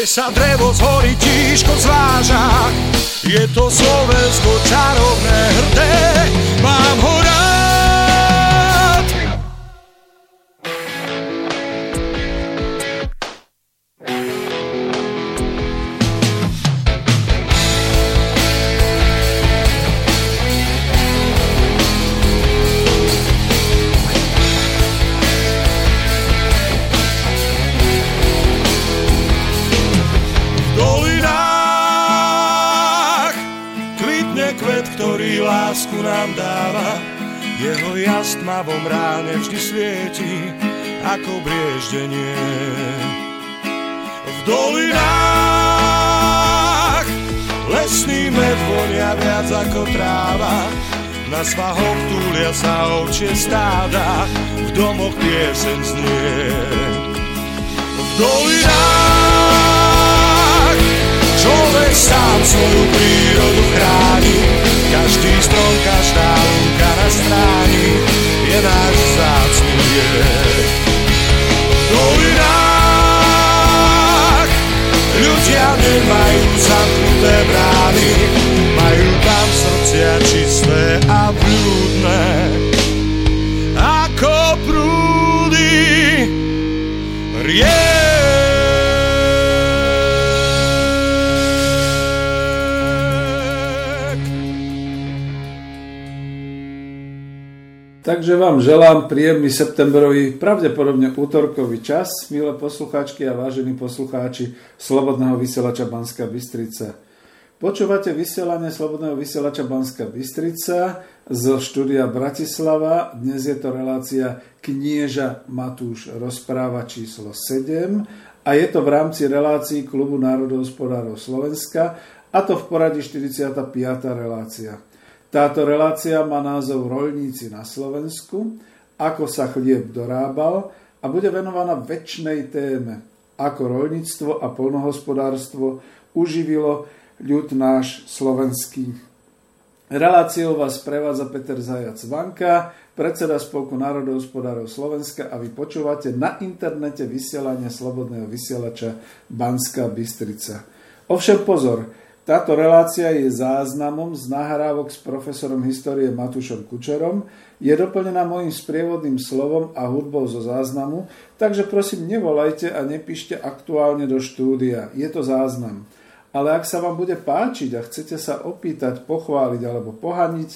kde sa drevo z hory tížko zváža. Je to Slovensko čarovné hrdé, mám ho rád. Ľudia nemajú zamknuté brány, majú tam srdcia čisté a blúdne. Ako prúdy riek. Takže vám želám príjemný septembrový, pravdepodobne útorkový čas, milé poslucháčky a vážení poslucháči Slobodného vysielača Banská Bystrica. Počúvate vysielanie Slobodného vysielača Banská Bystrica zo štúdia Bratislava. Dnes je to relácia Knieža Matúš rozpráva číslo 7 a je to v rámci relácií Klubu národohospodárov Slovenska a to v poradí 45. relácia. Táto relácia má názov Rolníci na Slovensku, ako sa chlieb dorábal a bude venovaná väčšnej téme, ako rolníctvo a polnohospodárstvo uživilo ľud náš slovenský. Reláciou vás prevádza Peter Zajac Vanka, predseda Spolku národohospodárov Slovenska a vy počúvate na internete vysielanie Slobodného vysielača Banská Bystrica. Ovšem pozor, táto relácia je záznamom z nahrávok s profesorom histórie Matúšom Kučerom, je doplnená môjim sprievodným slovom a hudbou zo záznamu, takže prosím nevolajte a nepíšte aktuálne do štúdia, je to záznam. Ale ak sa vám bude páčiť a chcete sa opýtať, pochváliť alebo pohaniť,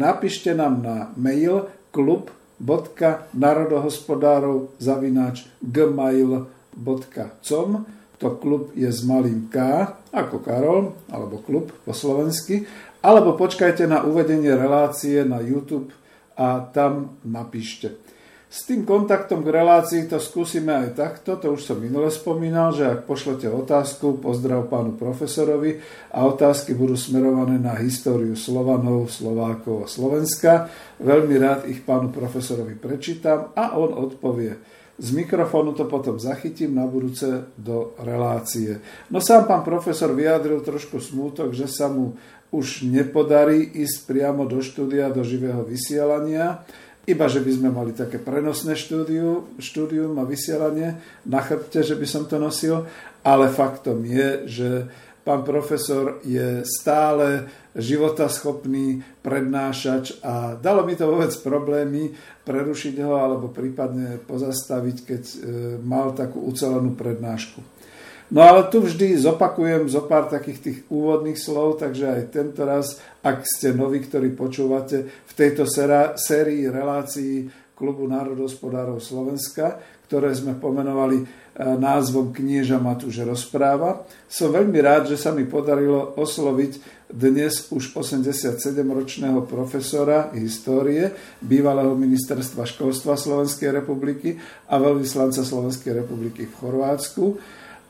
napíšte nám na mail klub.narodohospodárov zavináč gmail.com to klub je s malým K, ako Karol, alebo klub po slovensky, alebo počkajte na uvedenie relácie na YouTube a tam napíšte. S tým kontaktom k relácii to skúsime aj takto, to už som minule spomínal, že ak pošlete otázku, pozdrav pánu profesorovi a otázky budú smerované na históriu Slovanov, Slovákov a Slovenska, veľmi rád ich pánu profesorovi prečítam a on odpovie. Z mikrofónu to potom zachytím na budúce do relácie. No sám pán profesor vyjadril trošku smútok, že sa mu už nepodarí ísť priamo do štúdia, do živého vysielania, iba že by sme mali také prenosné štúdiu, štúdium a vysielanie na chrbte, že by som to nosil, ale faktom je, že pán profesor je stále životaschopný prednášač a dalo mi to vôbec problémy prerušiť ho alebo prípadne pozastaviť, keď e, mal takú ucelenú prednášku. No ale tu vždy zopakujem zo pár takých tých úvodných slov, takže aj tento raz, ak ste noví, ktorí počúvate v tejto sérii relácií Klubu národospodárov Slovenska, ktoré sme pomenovali názvom Knieža Matúš rozpráva. Som veľmi rád, že sa mi podarilo osloviť dnes už 87-ročného profesora histórie, bývalého ministerstva školstva Slovenskej republiky a veľvyslanca Slovenskej republiky v Chorvátsku,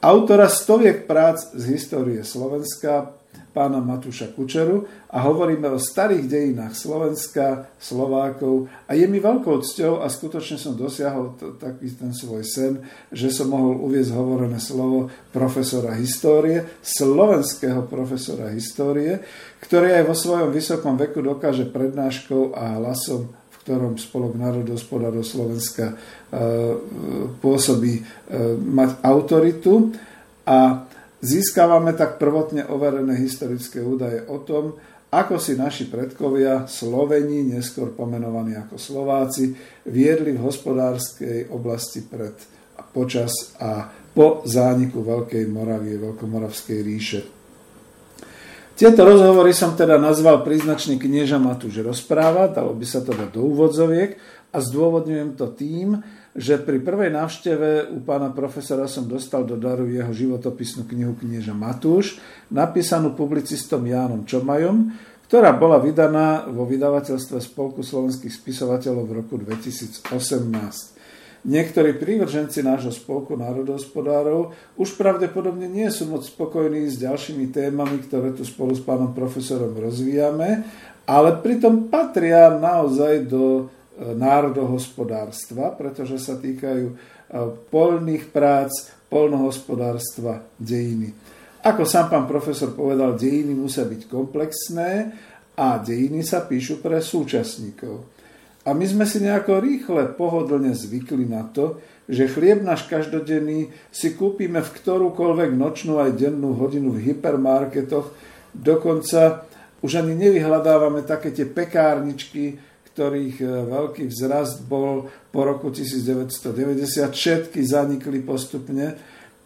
autora stoviek prác z histórie Slovenska, pána Matúša Kučeru a hovoríme o starých dejinách Slovenska, Slovákov a je mi veľkou cťou a skutočne som dosiahol t- taký ten svoj sen, že som mohol uviezť hovorené slovo profesora histórie, slovenského profesora histórie, ktorý aj vo svojom vysokom veku dokáže prednáškou a hlasom v ktorom Spolok národohospodárov Slovenska e, pôsobí e, mať autoritu. A Získavame tak prvotne overené historické údaje o tom, ako si naši predkovia, Sloveni, neskôr pomenovaní ako Slováci, viedli v hospodárskej oblasti pred a počas a po zániku Veľkej Moravie, Veľkomoravskej ríše. Tieto rozhovory som teda nazval príznačný knieža Matúš rozpráva, dalo by sa to dať do úvodzoviek a zdôvodňujem to tým, že pri prvej návšteve u pána profesora som dostal do daru jeho životopisnú knihu knieža Matúš, napísanú publicistom Jánom Čomajom, ktorá bola vydaná vo vydavateľstve Spolku slovenských spisovateľov v roku 2018. Niektorí prívrženci nášho spolku národohospodárov už pravdepodobne nie sú moc spokojní s ďalšími témami, ktoré tu spolu s pánom profesorom rozvíjame, ale pritom patria naozaj do národohospodárstva, pretože sa týkajú e, polných prác, polnohospodárstva, dejiny. Ako sám pán profesor povedal, dejiny musia byť komplexné a dejiny sa píšu pre súčasníkov. A my sme si nejako rýchle, pohodlne zvykli na to, že chlieb náš každodenný si kúpime v ktorúkoľvek nočnú aj dennú hodinu v hypermarketoch, dokonca už ani nevyhľadávame také tie pekárničky, ktorých e, veľký vzrast bol po roku 1990. Všetky zanikli postupne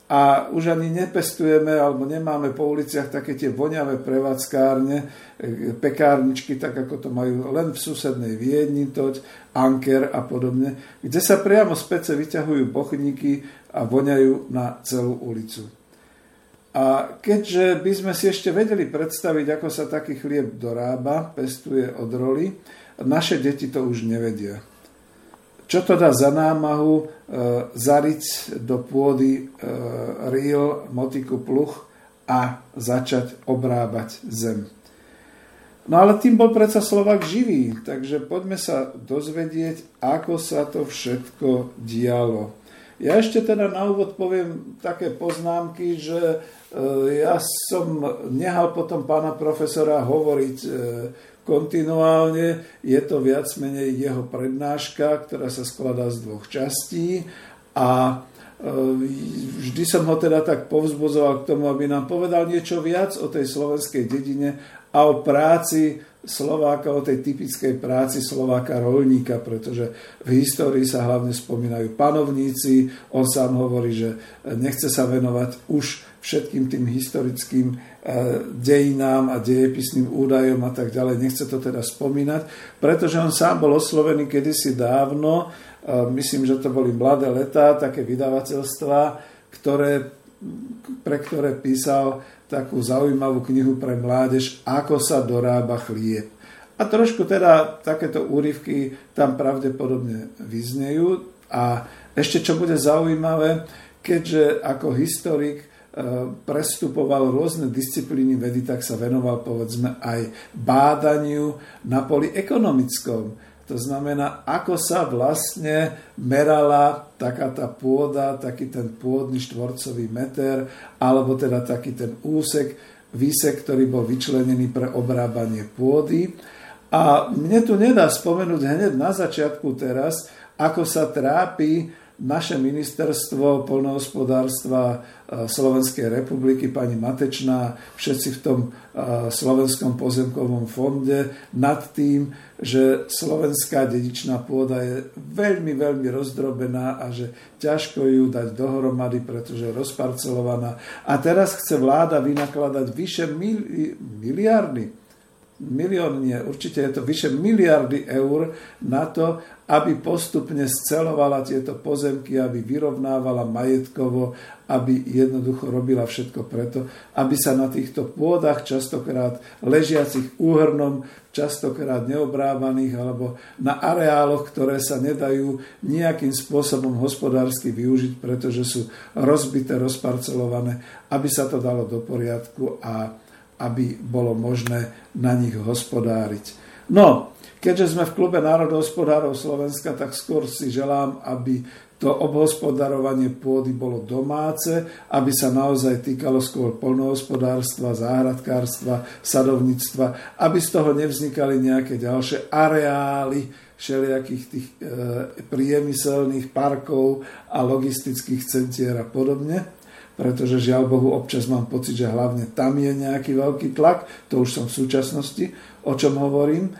a už ani nepestujeme alebo nemáme po uliciach také tie voňavé prevádzkárne, e, pekárničky, tak ako to majú len v susednej Viedni, toť, Anker a podobne, kde sa priamo z pece vyťahujú bochníky a voňajú na celú ulicu. A keďže by sme si ešte vedeli predstaviť, ako sa taký chlieb dorába, pestuje od roli, naše deti to už nevedia. Čo to dá za námahu e, zariť do pôdy e, rýl, motiku, pluch a začať obrábať zem. No ale tým bol predsa Slovak živý, takže poďme sa dozvedieť, ako sa to všetko dialo. Ja ešte teda na úvod poviem také poznámky, že e, ja som nehal potom pána profesora hovoriť e, kontinuálne. Je to viac menej jeho prednáška, ktorá sa skladá z dvoch častí a e, vždy som ho teda tak povzbudzoval k tomu, aby nám povedal niečo viac o tej slovenskej dedine a o práci Slováka, o tej typickej práci Slováka rolníka, pretože v histórii sa hlavne spomínajú panovníci. On sám hovorí, že nechce sa venovať už všetkým tým historickým E, dejinám a dejepisným údajom a tak ďalej. Nechce to teda spomínať, pretože on sám bol oslovený kedysi dávno, e, myslím, že to boli Mladé letá, také vydavateľstva, ktoré, pre ktoré písal takú zaujímavú knihu pre mládež, ako sa dorába chlieb. A trošku teda takéto úryvky tam pravdepodobne vyznejú. A ešte čo bude zaujímavé, keďže ako historik prestupoval rôzne disciplíny vedy, tak sa venoval povedzme aj bádaniu na poli ekonomickom. To znamená, ako sa vlastne merala taká tá pôda, taký ten pôdny štvorcový meter, alebo teda taký ten úsek, výsek, ktorý bol vyčlenený pre obrábanie pôdy. A mne tu nedá spomenúť hneď na začiatku teraz, ako sa trápi naše ministerstvo polnohospodárstva Slovenskej republiky, pani Matečná, všetci v tom Slovenskom pozemkovom fonde nad tým, že slovenská dedičná pôda je veľmi, veľmi rozdrobená a že ťažko ju dať dohromady, pretože je rozparcelovaná. A teraz chce vláda vynakladať vyše mili- miliardy milión nie, určite je to vyše miliardy eur na to, aby postupne scelovala tieto pozemky, aby vyrovnávala majetkovo, aby jednoducho robila všetko preto, aby sa na týchto pôdach, častokrát ležiacich úhrnom, častokrát neobrábaných, alebo na areáloch, ktoré sa nedajú nejakým spôsobom hospodársky využiť, pretože sú rozbité, rozparcelované, aby sa to dalo do poriadku a aby bolo možné na nich hospodáriť. No, keďže sme v klube národohospodárov Slovenska, tak skôr si želám, aby to obhospodarovanie pôdy bolo domáce, aby sa naozaj týkalo skôr polnohospodárstva, záhradkárstva, sadovníctva, aby z toho nevznikali nejaké ďalšie areály všelijakých tých e, priemyselných parkov a logistických centier a podobne pretože žiaľ Bohu občas mám pocit, že hlavne tam je nejaký veľký tlak, to už som v súčasnosti, o čom hovorím.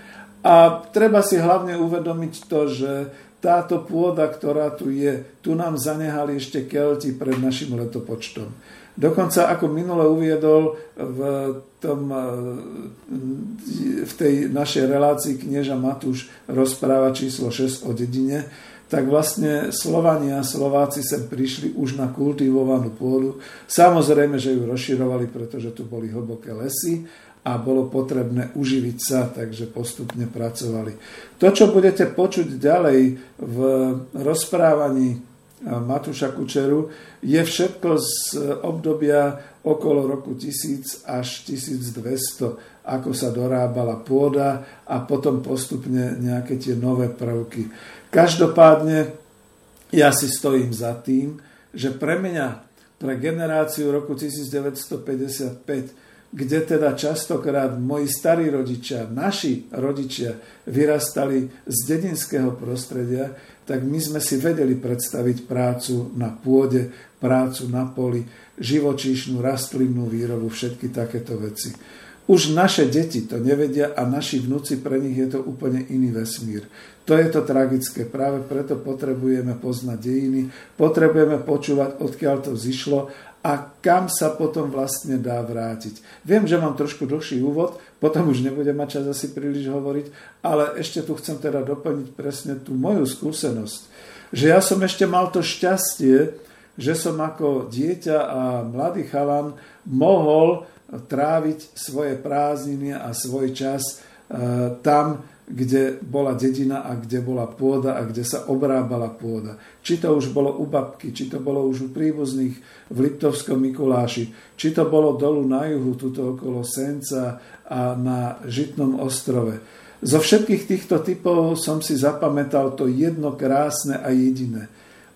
A treba si hlavne uvedomiť to, že táto pôda, ktorá tu je, tu nám zanehali ešte Kelti pred našim letopočtom. Dokonca, ako minule uviedol v, tom, v tej našej relácii knieža Matúš rozpráva číslo 6 o dedine, tak vlastne Slovania a Slováci sem prišli už na kultivovanú pôdu. Samozrejme, že ju rozširovali, pretože tu boli hlboké lesy a bolo potrebné uživiť sa, takže postupne pracovali. To, čo budete počuť ďalej v rozprávaní Matúša Kučeru, je všetko z obdobia okolo roku 1000 až 1200, ako sa dorábala pôda a potom postupne nejaké tie nové prvky. Každopádne ja si stojím za tým, že pre mňa, pre generáciu roku 1955, kde teda častokrát moji starí rodičia, naši rodičia vyrastali z dedinského prostredia, tak my sme si vedeli predstaviť prácu na pôde, prácu na poli, živočíšnu, rastlinnú výrobu, všetky takéto veci. Už naše deti to nevedia a naši vnúci pre nich je to úplne iný vesmír. To je to tragické. Práve preto potrebujeme poznať dejiny, potrebujeme počúvať, odkiaľ to zišlo a kam sa potom vlastne dá vrátiť. Viem, že mám trošku dlhší úvod, potom už nebudem mať čas asi príliš hovoriť, ale ešte tu chcem teda doplniť presne tú moju skúsenosť, že ja som ešte mal to šťastie, že som ako dieťa a mladý chalan mohol tráviť svoje prázdniny a svoj čas e, tam, kde bola dedina a kde bola pôda a kde sa obrábala pôda. Či to už bolo u babky, či to bolo už u príbuzných v Liptovskom Mikuláši, či to bolo dolu na juhu, tuto okolo Senca a na Žitnom ostrove. Zo všetkých týchto typov som si zapamätal to jedno krásne a jediné.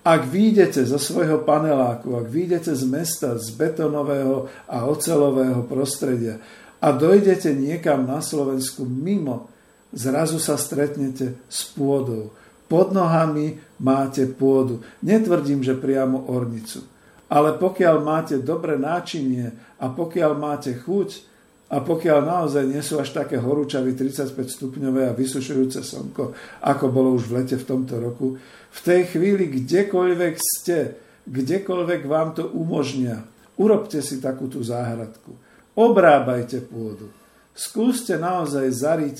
Ak výjdete zo svojho paneláku, ak výjdete z mesta, z betonového a ocelového prostredia a dojdete niekam na Slovensku mimo zrazu sa stretnete s pôdou. Pod nohami máte pôdu. Netvrdím, že priamo ornicu. Ale pokiaľ máte dobré náčinie a pokiaľ máte chuť a pokiaľ naozaj nie sú až také horúčavy 35 stupňové a vysušujúce slnko, ako bolo už v lete v tomto roku, v tej chvíli kdekoľvek ste, kdekoľvek vám to umožnia, urobte si takú tú záhradku. Obrábajte pôdu. Skúste naozaj zariť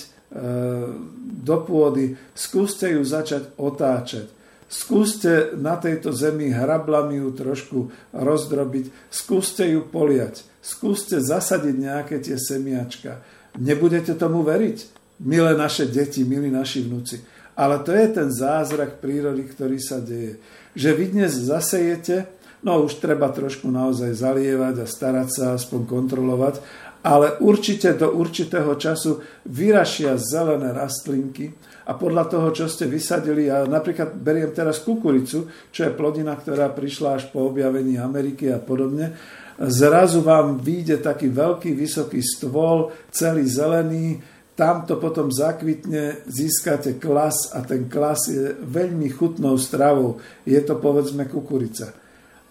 do pôdy, skúste ju začať otáčať. Skúste na tejto zemi hrablami ju trošku rozdrobiť, skúste ju poliať, skúste zasadiť nejaké tie semiačka. Nebudete tomu veriť, milé naše deti, milí naši vnúci. Ale to je ten zázrak prírody, ktorý sa deje. Že vy dnes zasejete, no už treba trošku naozaj zalievať a starať sa, aspoň kontrolovať, ale určite do určitého času vyrašia zelené rastlinky a podľa toho, čo ste vysadili, ja napríklad beriem teraz kukuricu, čo je plodina, ktorá prišla až po objavení Ameriky a podobne, zrazu vám vyjde taký veľký, vysoký stôl, celý zelený, tam to potom zakvitne, získate klas a ten klas je veľmi chutnou stravou. Je to povedzme kukurica.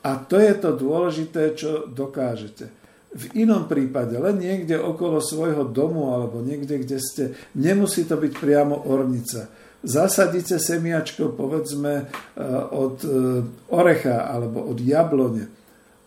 A to je to dôležité, čo dokážete. V inom prípade, len niekde okolo svojho domu alebo niekde, kde ste, nemusí to byť priamo ornica. Zasadíte semiačko, povedzme, eh, od eh, orecha alebo od jablone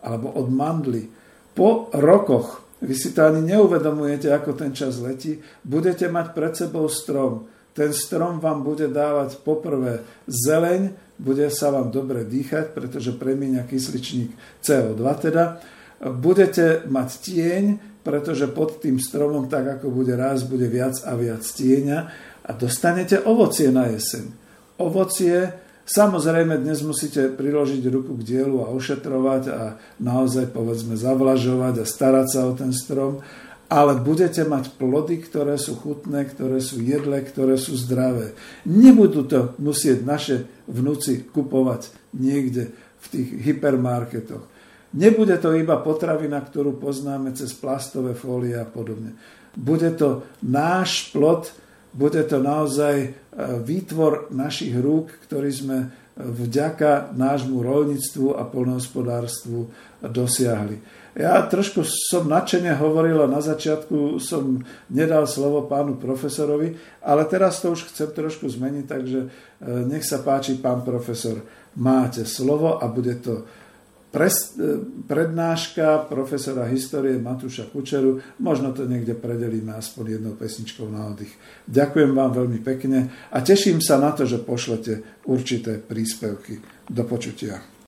alebo od mandly. Po rokoch vy si to ani neuvedomujete, ako ten čas letí. Budete mať pred sebou strom. Ten strom vám bude dávať poprvé zeleň, bude sa vám dobre dýchať, pretože premieňa kysličník CO2 teda. Budete mať tieň, pretože pod tým stromom, tak ako bude raz, bude viac a viac tieňa a dostanete ovocie na jeseň. Ovocie Samozrejme, dnes musíte priložiť ruku k dielu a ošetrovať a naozaj, povedzme, zavlažovať a starať sa o ten strom, ale budete mať plody, ktoré sú chutné, ktoré sú jedle, ktoré sú zdravé. Nebudú to musieť naše vnúci kupovať niekde v tých hypermarketoch. Nebude to iba potravina, ktorú poznáme cez plastové fólie a podobne. Bude to náš plod, bude to naozaj e, výtvor našich rúk, ktorý sme vďaka nášmu rolníctvu a polnohospodárstvu dosiahli. Ja trošku som nadšene hovoril a na začiatku som nedal slovo pánu profesorovi, ale teraz to už chcem trošku zmeniť, takže e, nech sa páči, pán profesor, máte slovo a bude to pres, e, prednáška profesora histórie Matúša Kučeru. Možno to niekde predelíme aspoň jednou pesničkou na oddych. Ďakujem vám veľmi pekne a teším sa na to, že pošlete určité príspevky. Do počutia.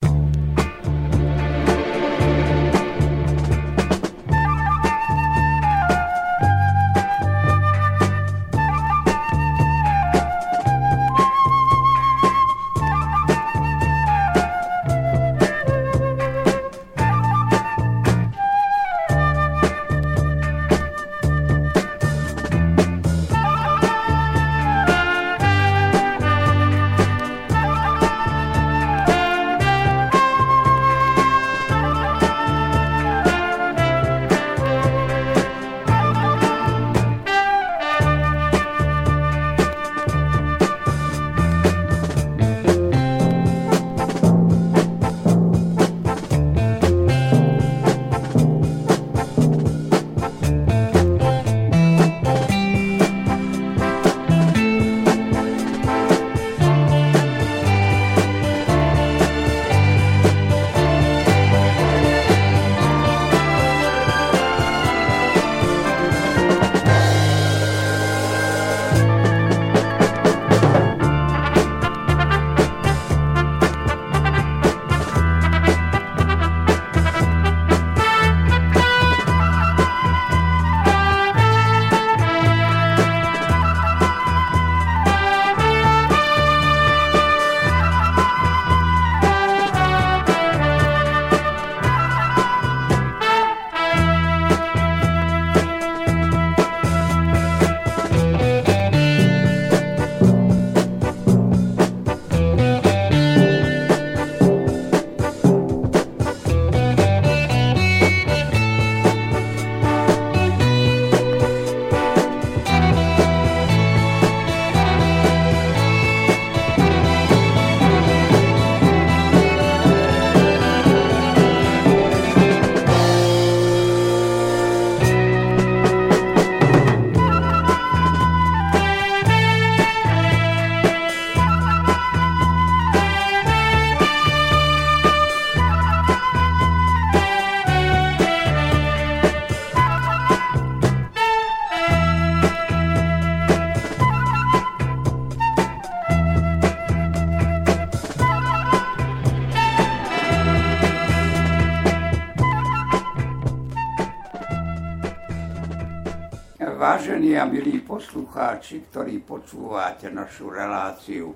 Vážení a milí poslucháči, ktorí počúvate našu reláciu,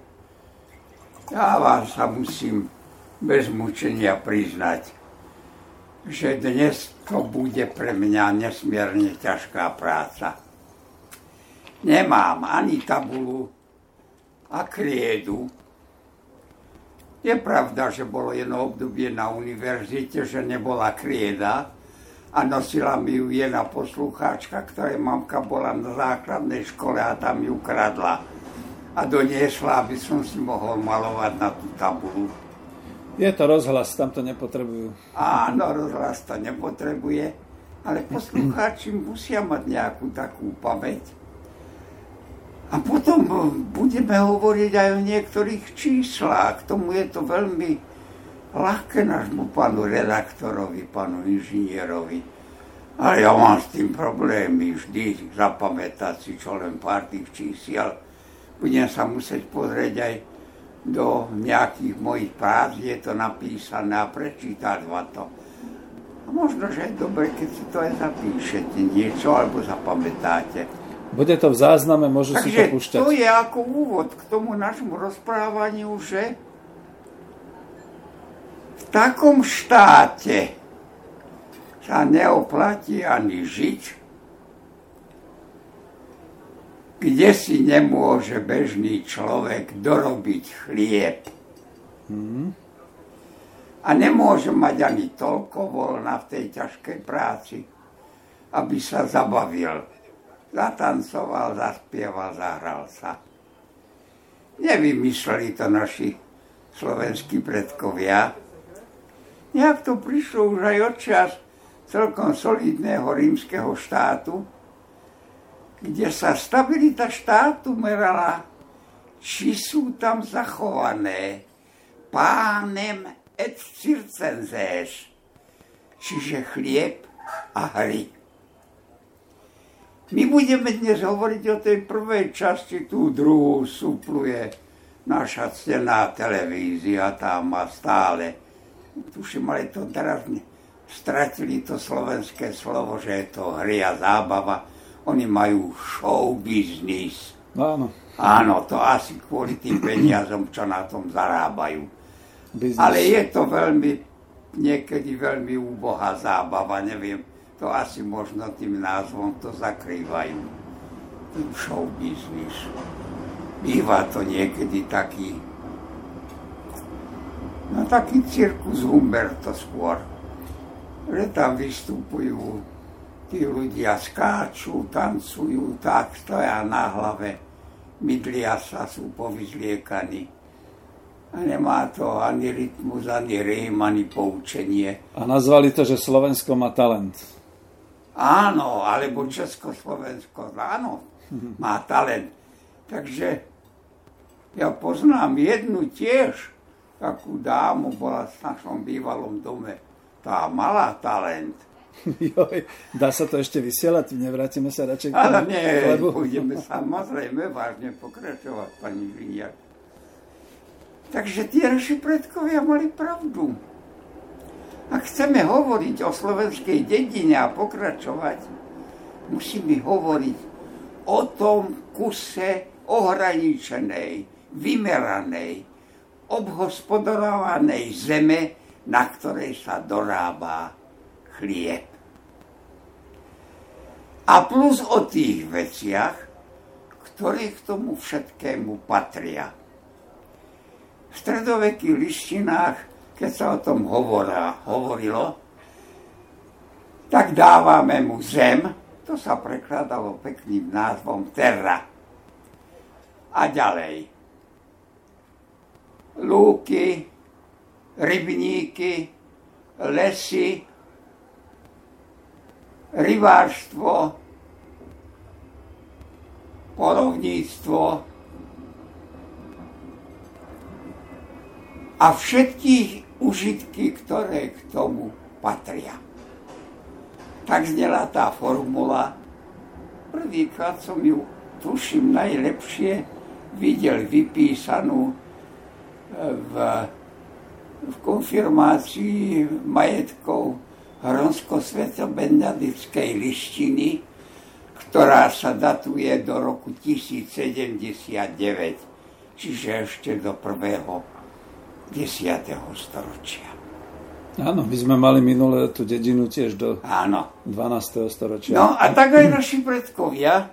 ja vám sa musím bez mučenia priznať, že dnes to bude pre mňa nesmierne ťažká práca. Nemám ani tabulu a kriedu. Je pravda, že bolo jedno obdobie na univerzite, že nebola krieda, a nosila mi ju jedna poslucháčka, ktorej mamka bola na základnej škole a tam ju kradla a doniesla, aby som si mohol malovať na tú tabulu. Je to rozhlas, tam to nepotrebujú. Áno, rozhlas to nepotrebuje, ale poslucháči musia mať nejakú takú pamäť. A potom budeme hovoriť aj o niektorých číslach. K tomu je to veľmi ľahké nášmu panu redaktorovi, panu inžinierovi. Ale ja mám s tým problémy vždy zapamätať si čo len pár tých čísiel. Budem sa musieť pozrieť aj do nejakých mojich prác, je to napísané a prečítať ma to. A možno, že je dobre, keď si to aj zapíšete niečo, alebo zapamätáte. Bude to v zázname, môžu Takže si to púšťať. to je ako úvod k tomu našemu rozprávaniu, že v takom štáte sa neoplatí ani žiť, kde si nemôže bežný človek dorobiť chlieb. Hmm. A nemôže mať ani toľko voľna v tej ťažkej práci, aby sa zabavil. Zatancoval, zaspieval, zahral sa. Nevymysleli to naši slovenskí predkovia, Nejak to prišlo už aj od celkom solidného rímskeho štátu, kde sa stabilita štátu merala, či sú tam zachované pánem et circenzés, čiže chlieb a hry. My budeme dnes hovoriť o tej prvej časti, tú druhú supluje naša ctená televízia, tá má stále tuším, ale to teraz stratili to slovenské slovo, že je to hry a zábava. Oni majú show business. Áno. Áno, to asi kvôli tým peniazom, čo na tom zarábajú. Business. Ale je to veľmi, niekedy veľmi úbohá zábava, neviem, to asi možno tým názvom to zakrývajú. Tým show business. Býva to niekedy taký No taký cirkus Humberto skôr. Že tam vystupujú, tí ľudia skáču, tancujú, tak stoja na hlave, mydlia sa, sú povyzliekaní. A nemá to ani rytmus, ani rým, ani poučenie. A nazvali to, že Slovensko má talent. Áno, alebo Československo, áno, má talent. Takže ja poznám jednu tiež, takú dámu, bola v našom bývalom dome. Tá mala talent. Joj, dá sa to ešte vysielať? Nevrátime sa radšej k Ale nie, lebo... budeme samozrejme vážne pokračovať, pani Viniak. Takže tie naši predkovia mali pravdu. Ak chceme hovoriť o slovenskej dedine a pokračovať, musíme hovoriť o tom kuse ohraničenej, vymeranej, obhospodarovanej zeme, na ktorej sa dorába chlieb. A plus o tých veciach, ktoré k tomu všetkému patria. V stredovekých lištinách, keď sa o tom hovorá, hovorilo, tak dávame mu zem, to sa prekladalo pekným názvom terra. A ďalej lúky, rybníky, lesy, rybárstvo, polovníctvo a všetkých užitky, ktoré k tomu patria. Tak znela tá formula. Prvýkrát som ju, tuším, najlepšie videl vypísanú v, v konfirmácii majetkov Hronsko-Sveto-Benedickej lištiny, ktorá sa datuje do roku 1079, čiže ešte do prvého 10. storočia. Áno, my sme mali minulé tú dedinu tiež do Áno. 12. storočia. No a tak aj naši predkovia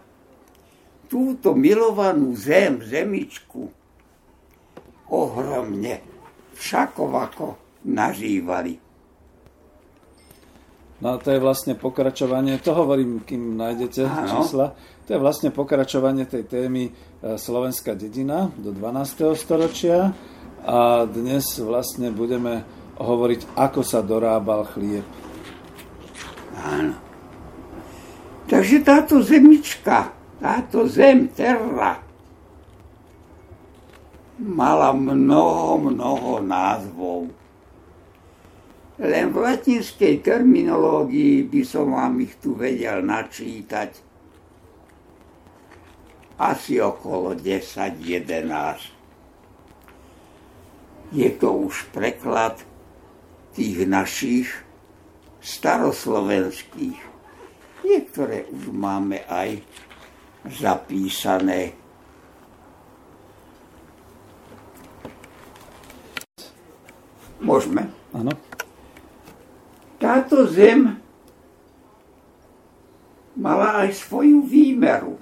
túto milovanú zem, zemičku, ohromne všakovako nažívali. No a to je vlastne pokračovanie, to hovorím, kým nájdete ano. čísla, to je vlastne pokračovanie tej témy e, Slovenská dedina do 12. storočia a dnes vlastne budeme hovoriť, ako sa dorábal chlieb. Áno. Takže táto zemička, táto zem, terra, mala mnoho, mnoho názvov len v latinskej terminológii by som vám ich tu vedel načítať asi okolo 10-11. Je to už preklad tých našich staroslovenských. Niektoré už máme aj zapísané. Môžeme? Áno táto zem mala aj svoju výmeru.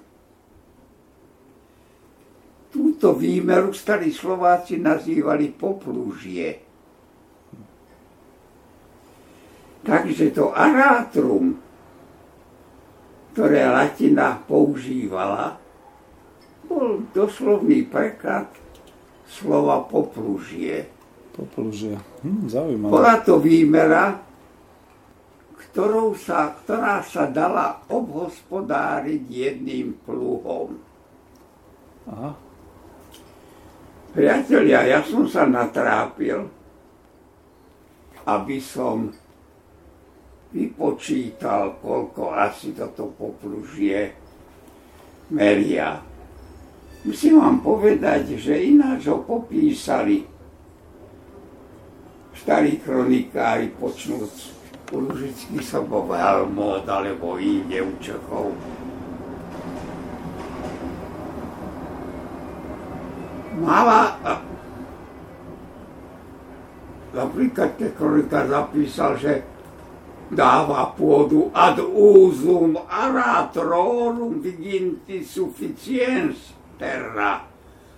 Túto výmeru starí Slováci nazývali poplúžie. Takže to arátrum, ktoré latina používala, bol doslovný preklad slova poplúžie. Poplúžie. Hm, zaujímavé. Bola to výmera, ktorou sa, ktorá sa dala obhospodáriť jedným pluhom. Aha. Priatelia, ja som sa natrápil, aby som vypočítal, koľko asi toto poplužie meria. Musím vám povedať, že ináč ho popísali starí kronikári počnúc Lužický sobov Helmut alebo inde u Čechov. Mala napríklad keď kronika zapísal, že dáva pôdu ad usum aratrorum diginti sufficiens terra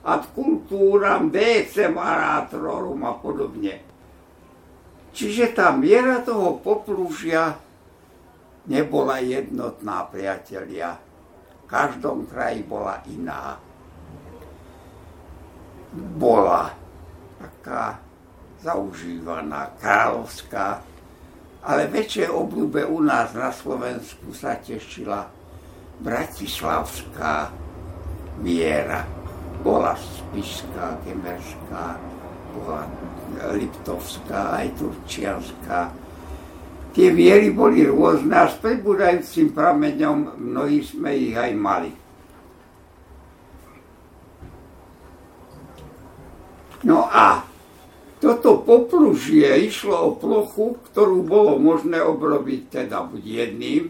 ad culturam decem aratrorum a podobne. Čiže tá miera toho poplúžia nebola jednotná, priatelia. V každom kraji bola iná. Bola taká zaužívaná, kráľovská, ale väčšie obľúbe u nás na Slovensku sa tešila bratislavská miera. Bola spišská, gemerská, bola Liptovská, aj Turčianská. Tie viery boli rôzne a s prebudajúcim prameňom mnohí sme ich aj mali. No a toto poplužie išlo o plochu, ktorú bolo možné obrobiť teda buď jedným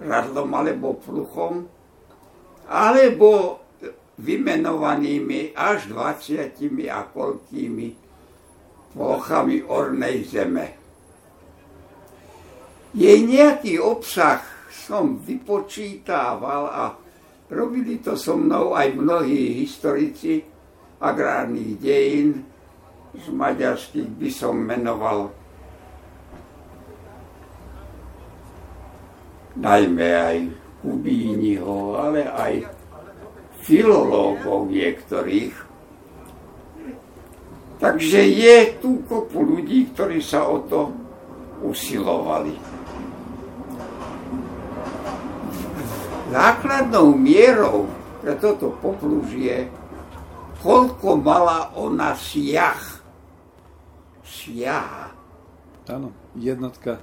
radlom alebo pluchom, alebo vymenovanými až 20 a koľkými plochami ornej zeme. Jej nejaký obsah som vypočítával a robili to so mnou aj mnohí historici agrárnych dejín, z maďarských by som menoval najmä aj Kubíniho, ale aj filológov niektorých. Takže je tu kopu ľudí, ktorí sa o to usilovali. Základnou mierou pre toto poplúžie, koľko mala ona siah. Siaha. Áno, jednotka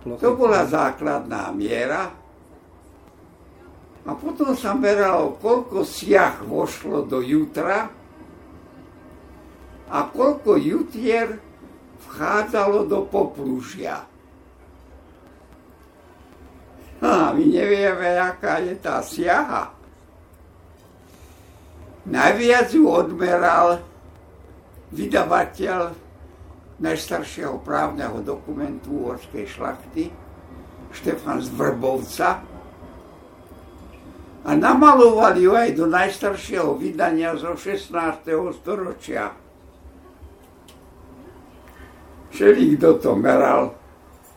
plochy. To bola základná miera, a potom sa meralo, koľko siah vošlo do jutra a koľko jutier vchádzalo do poplúžia. A my nevieme, aká je tá siaha. Najviac ju odmeral vydavateľ najstaršieho právneho dokumentu uhorskej šlachty, Štefan z Vrbovca, a namalovali ju aj do najstaršieho vydania zo 16. storočia. Všeli, kto to meral,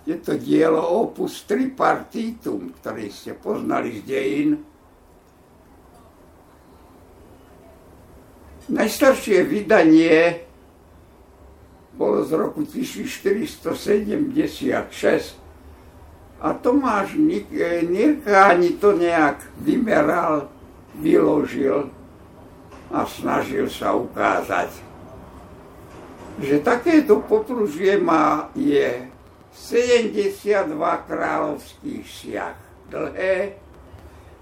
Je to dielo opus tripartitum, ktoré ste poznali z dejín. Najstaršie vydanie bolo z roku 1476 a Tomáš Nirka ani to nejak vymeral, vyložil a snažil sa ukázať, že takéto potružie má je 72 kráľovských siach dlhé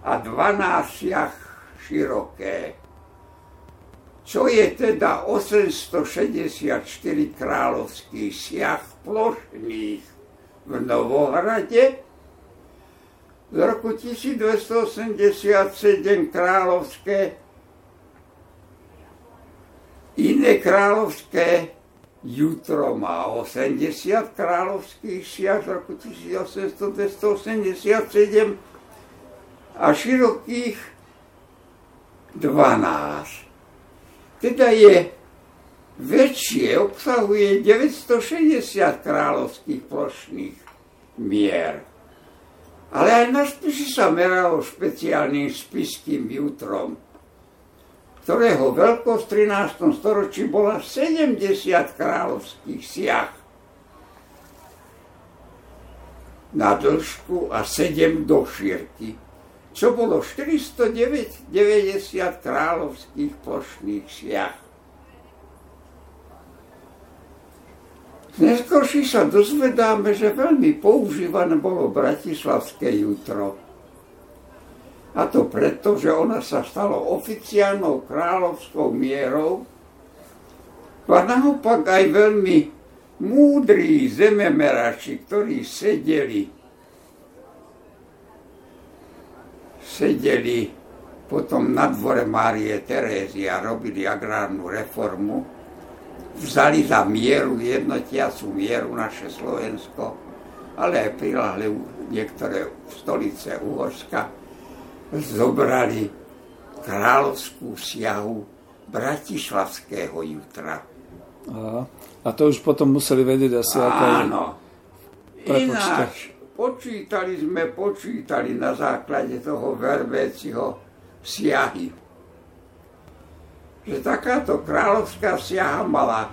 a 12 siach široké. Čo je teda 864 kráľovských siach plošných v Novohrade, z roku 1287 kráľovské, iné kráľovské Jutro má 80 kráľovských siach z roku 1887 a širokých 12 teda je väčšie, obsahuje 960 kráľovských plošných mier. Ale aj na spisi sa meralo špeciálnym spiským jutrom, ktorého veľkosť v 13. storočí bola 70 kráľovských siach na dĺžku a 7 do šírky čo bolo 490 kráľovských plošných siach. Neskôrší sa dozvedáme, že veľmi používané bolo bratislavské jutro. A to preto, že ona sa stalo oficiálnou kráľovskou mierou a naopak aj veľmi múdrí zememerači, ktorí sedeli sedeli potom na dvore Márie Terézy a robili agrárnu reformu, vzali za mieru, jednotiacu mieru naše Slovensko, ale aj prilahli niektoré stolice Uhorska, zobrali kráľovskú siahu bratislavského jutra. Aha. A to už potom museli vedieť asi ako... Áno. Ináč, Počítali sme, počítali na základe toho verbéciho siahy. Že takáto kráľovská siaha mala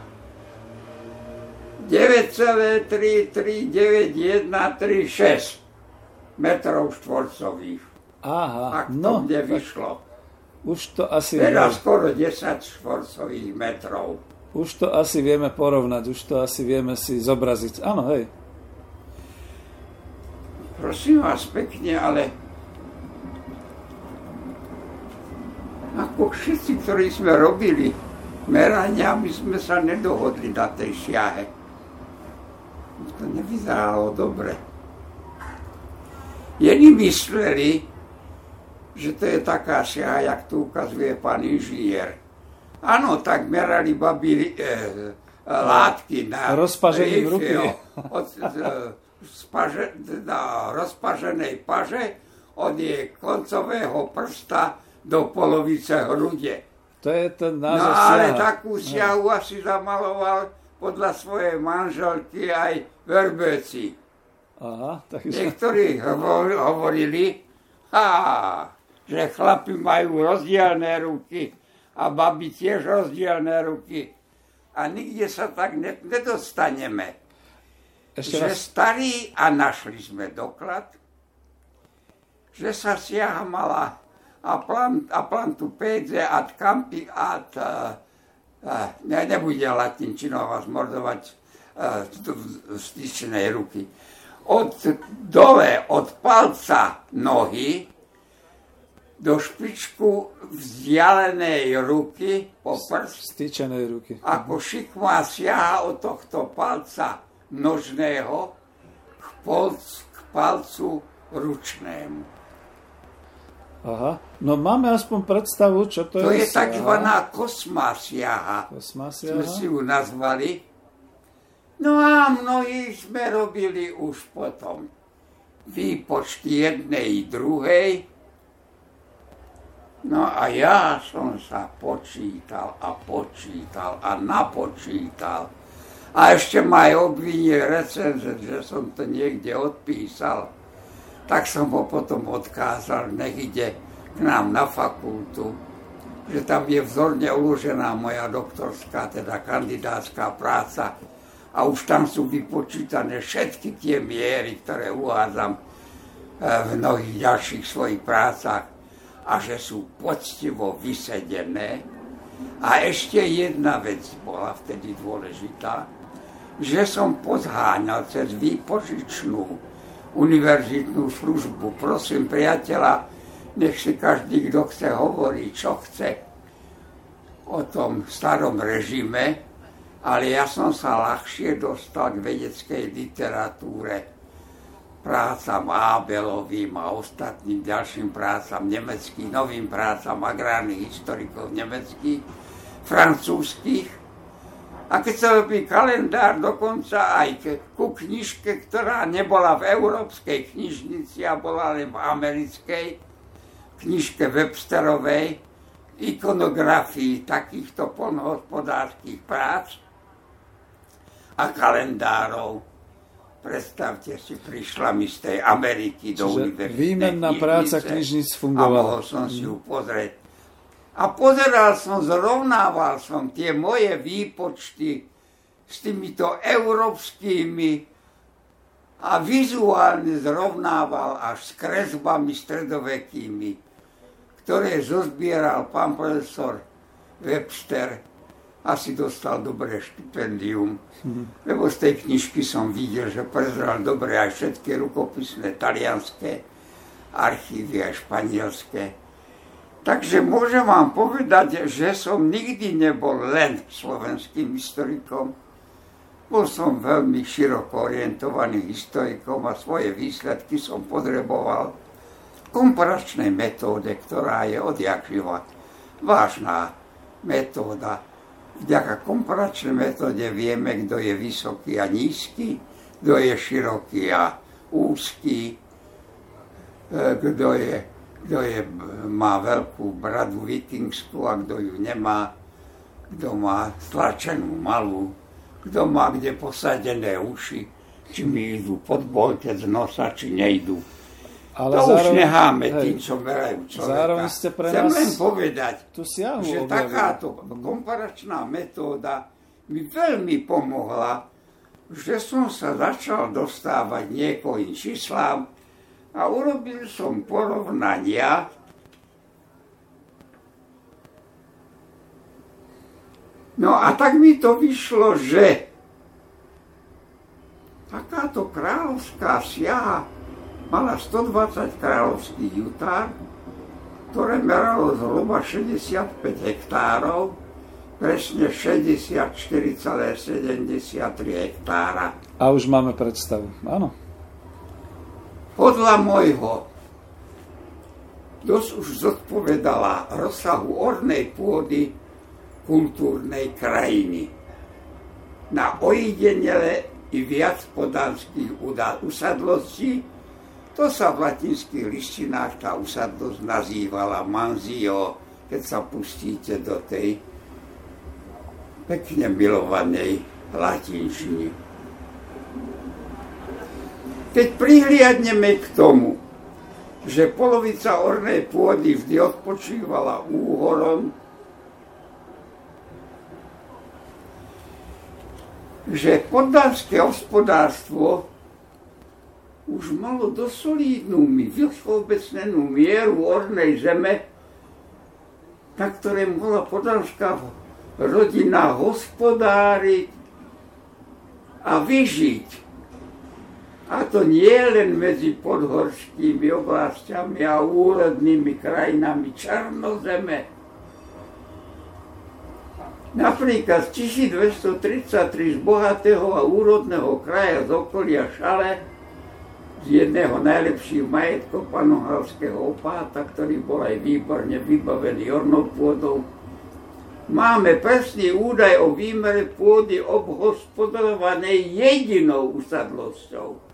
9,339,136 metrov štvorcových. Aha, Ak to no, mne vyšlo. Už to asi... Teda skoro 10 štvorcových metrov. Už to asi vieme porovnať, už to asi vieme si zobraziť. Áno, hej. Prosím vás pekne, ale ako všetci, ktorí sme robili merania, my sme sa nedohodli na tej siahe. To nevyzeralo dobre. Jení mysleli, že to je taká siaha, jak tu ukazuje pán inžinier. Áno, tak merali babi e, látky na Rozpažením ruky. Od, spaže, na rozpaženej paže od jej koncového prsta do polovice hrude. To je ten názor No ale siaha. takú siahu asi zamaloval podľa svojej manželky aj Verbeci. Aha, takže... Niektorí hovorili, ha, že chlapi majú rozdielne ruky a baby tiež rozdielne ruky. A nikde sa tak nedostaneme. Ešte že raz. starý, a našli sme doklad, že sa siaha mala a, plant, a plantu pédze ad campi ad uh, uh, ne, nebude latinčinou vás mordovať uh, styčnej ruky. Od dole, od palca nohy do špičku vzdialenej ruky po prst. Stýčenej ruky. Ako šikma siaha od tohto palca nožného k, polc, k palcu ručnému. Aha, no máme aspoň predstavu, čo to, to je. To je tzv. kosmá siaha. Kosmá siaha. Sme si ju nazvali. No a mnohí sme robili už potom výpočty jednej, druhej. No a ja som sa počítal a počítal a napočítal A ešte ma aj obvinil recenzent, že som to niekde odpísal. Tak som ho potom odkázal, nech ide k nám na fakultu, že tam je vzorne uložená moja doktorská, teda kandidátska práca a už tam sú vypočítané všetky tie miery, ktoré uvádzam eh, v mnohých ďalších svojich prácach a že sú poctivo vysedené. A ešte jedna vec bola vtedy dôležitá, že som pozháňal cez výpožičnú univerzitnú službu. Prosím priateľa, nech si každý, kto chce, hovorí, čo chce o tom starom režime, ale ja som sa ľahšie dostal k vedeckej literatúre prácam Ábelovým a ostatným ďalším prácam nemeckých, novým prácam agrárnych historikov nemeckých, francúzských. A keď sa robí kalendár dokonca aj ku knižke, ktorá nebola v európskej knižnici a bola len v americkej, knižke Websterovej, ikonografii takýchto polnohospodárských prác a kalendárov Predstavte si, prišla mi z tej Ameriky do univerzity. Výmenná práca knižnic fungovala. A mohol som si ju pozrieť. A pozeral som, zrovnával som tie moje výpočty s týmito európskymi a vizuálne zrovnával až s kresbami stredovekými, ktoré zozbieral pán profesor Webster asi dostal dobré štipendium, hmm. lebo z tej knižky som videl, že prezral dobre aj všetky rukopisné talianské archívy, aj španielské. Takže môžem vám povedať, že som nikdy nebol len slovenským historikom, bol som veľmi široko orientovaný historikom a svoje výsledky som potreboval komparačnej metóde, ktorá je odjak živa vážna metóda. Vďaka komparačnej metóde vieme, kto je vysoký a nízky, kto je široký a úzky, e, kto, je, kto je, má veľkú bradu vikingskú a kto ju nemá, kto má stlačenú malú, kto má kde posadené uši, či mi idú pod boltec nosa, či nejdú ale to zároveň, už necháme hej, tým, čo merajú človeka. Zároveň ste pre Chcem nás len povedať, že objavili. takáto komparačná metóda mi veľmi pomohla, že som sa začal dostávať niekoľkým číslám a urobil som porovnania No a tak mi to vyšlo, že takáto kráľovská siaha mala 120 kráľovských jutár, ktoré meralo zhruba 65 hektárov, presne 64,73 hektára. A už máme predstavu, áno. Podľa môjho dosť už zodpovedala rozsahu ornej pôdy kultúrnej krajiny. Na ojedinele i viac podánskych usadlostí to sa v latinských lištinách tá usadnosť nazývala manzio, keď sa pustíte do tej pekne milovanej latinčiny. Keď prihliadneme k tomu, že polovica ornej pôdy vždy odpočívala úhorom, že poddanské hospodárstvo už malo dosolídnu mi všeobecnenú mieru ornej zeme, na ktoré mohla podanská rodina hospodáriť a vyžiť. A to nie len medzi podhorskými oblastiami a úrodnými krajinami Černozeme. Napríklad z 1233 z bohatého a úrodného kraja z okolia Šale z jedného najlepších majetkov panohalského opáta, ktorý bol aj výborne vybavený ornou pôdou. Máme presný údaj o výmere pôdy obhospodarovanej jedinou usadlosťou.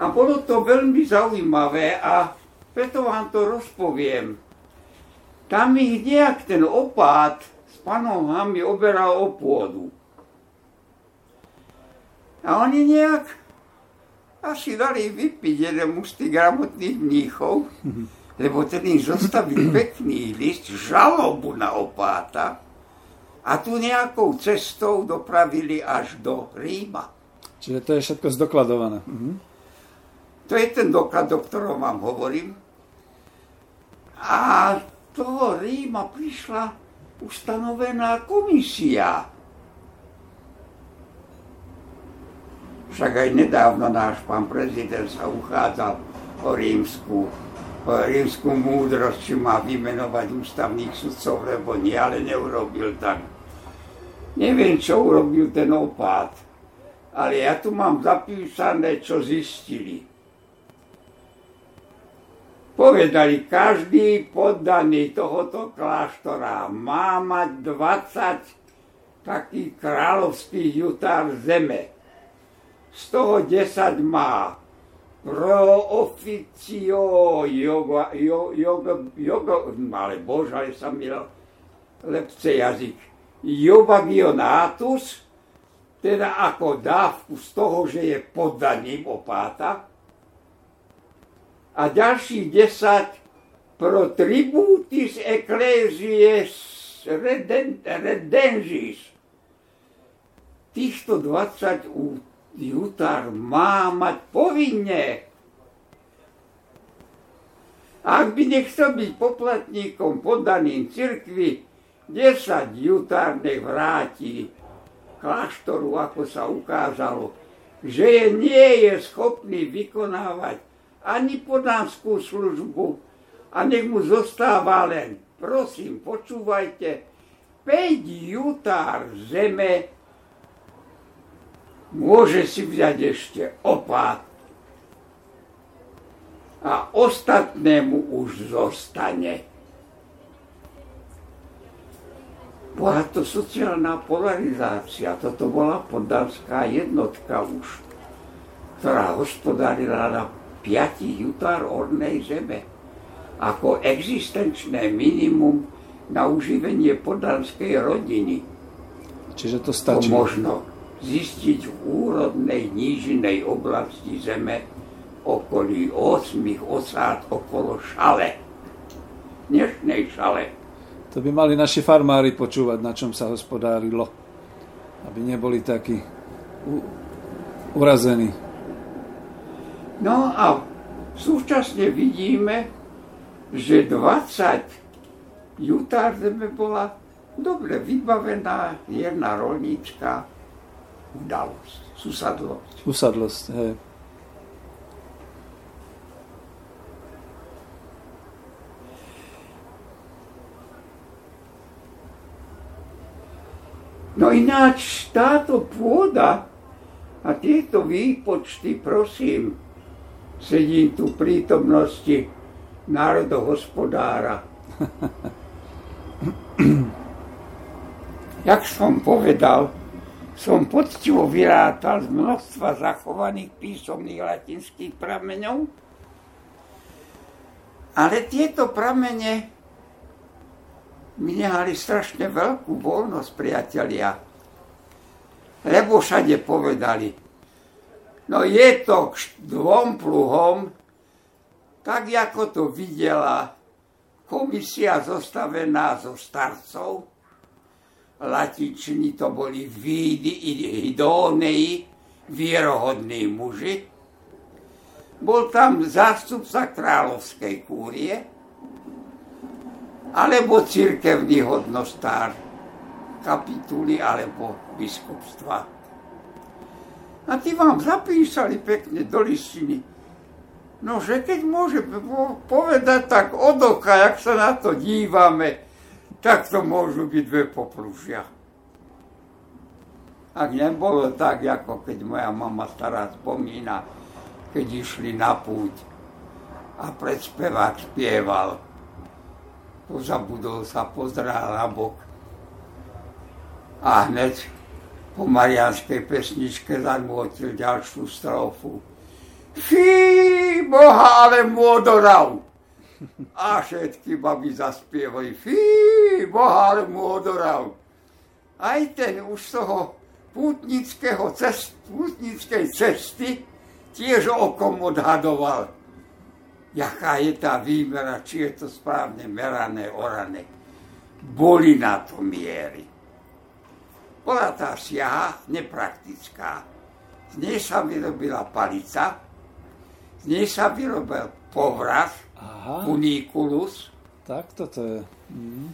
A bolo to veľmi zaujímavé a preto vám to rozpoviem. Tam ich nejak ten opát s panovhami oberal o pôdu. A oni nejak asi dali vypiť jeden tých gramotných mníchov, lebo ten im zostavil pekný list, žalobu na opáta a tu nejakou cestou dopravili až do Ríma. Čiže to je všetko zdokladované. Mhm. To je ten doklad, o ktorom vám hovorím. A toho Ríma prišla ustanovená komisia. Však aj nedávno náš pán prezident sa uchádzal o rímsku, o rímsku múdrosť, či má vymenovať ústavných sudcov, lebo nie, ale neurobil tak. Neviem, čo urobil ten opát, ale ja tu mám zapísané, čo zistili. Povedali, každý poddaný tohoto kláštora má mať 20 takých kráľovských jutár zeme. Z toho 10 má pro officio yoga, yoga, yoga, ale bože, ale sa mi lepce jazyk, jovagionatus, teda ako dávku z toho, že je poddaním opáta, a ďalších 10 pro tributis ecclesies redengis. Týchto 20 Jutár má mať povinne. Ak by nechcel byť poplatníkom podaným cirkvi, 10 jutár nech vráti kláštoru, ako sa ukázalo, že je, nie je schopný vykonávať ani podánskú službu. A nech mu zostáva len, prosím, počúvajte, 5 jutár zeme môže si vziať ešte opát a ostatnému už zostane. Bola to sociálna polarizácia, toto bola poddanská jednotka už, ktorá hospodárila na piatich jutár ornej zeme ako existenčné minimum na uživenie poddanskej rodiny. Čiže to stačí. To možno zistiť v úrodnej nížinej oblasti zeme okolí osmých osád okolo šale. Dnešnej šale. To by mali naši farmári počúvať, na čom sa hospodárilo. Aby neboli takí u- urazení. No a súčasne vidíme, že 20 jutár zeme bola dobre vybavená jedna rolníčka, udalosť, susadlosť. Usadlosť, hej. No ináč táto pôda a tieto výpočty, prosím, sedím tu prítomnosti národohospodára. Jak som povedal, som poctivo vyrátal z množstva zachovaných písomných latinských prameňov, ale tieto pramene mi nehali strašne veľkú voľnosť, priatelia. Lebo všade povedali, no je to k dvom pluhom, tak ako to videla komisia zostavená zo starcov, latiční to boli Vídy Idónei, vierohodní muži. Bol tam zástupca kráľovskej kúrie, alebo cirkevný hodnostár kapituly alebo biskupstva. A tí vám zapísali pekne do listiny, no že keď môže povedať tak od oka, jak sa na to dívame, tak to môžu byť dve poplušia. Ak nebolo tak, ako keď moja mama stará spomína, keď išli na púť a predspevák spieval. Pozabudol sa, pozrel na bok a hneď po marianskej pesničke zanútil ďalšiu strofu. Fí, boha, ale môdorav! A všetky baby zaspievali, fí, boha, ale mu odoral. Aj ten už toho pútnického cest, pútnickej cesty tiež okom odhadoval, jaká je tá výmera, či je to správne merané, orané. Boli na to miery. Bola tá siaha nepraktická. Z nej sa vyrobila palica, z nej sa vyrobil povraz, Aha. unikulus. Tak toto je. Mm.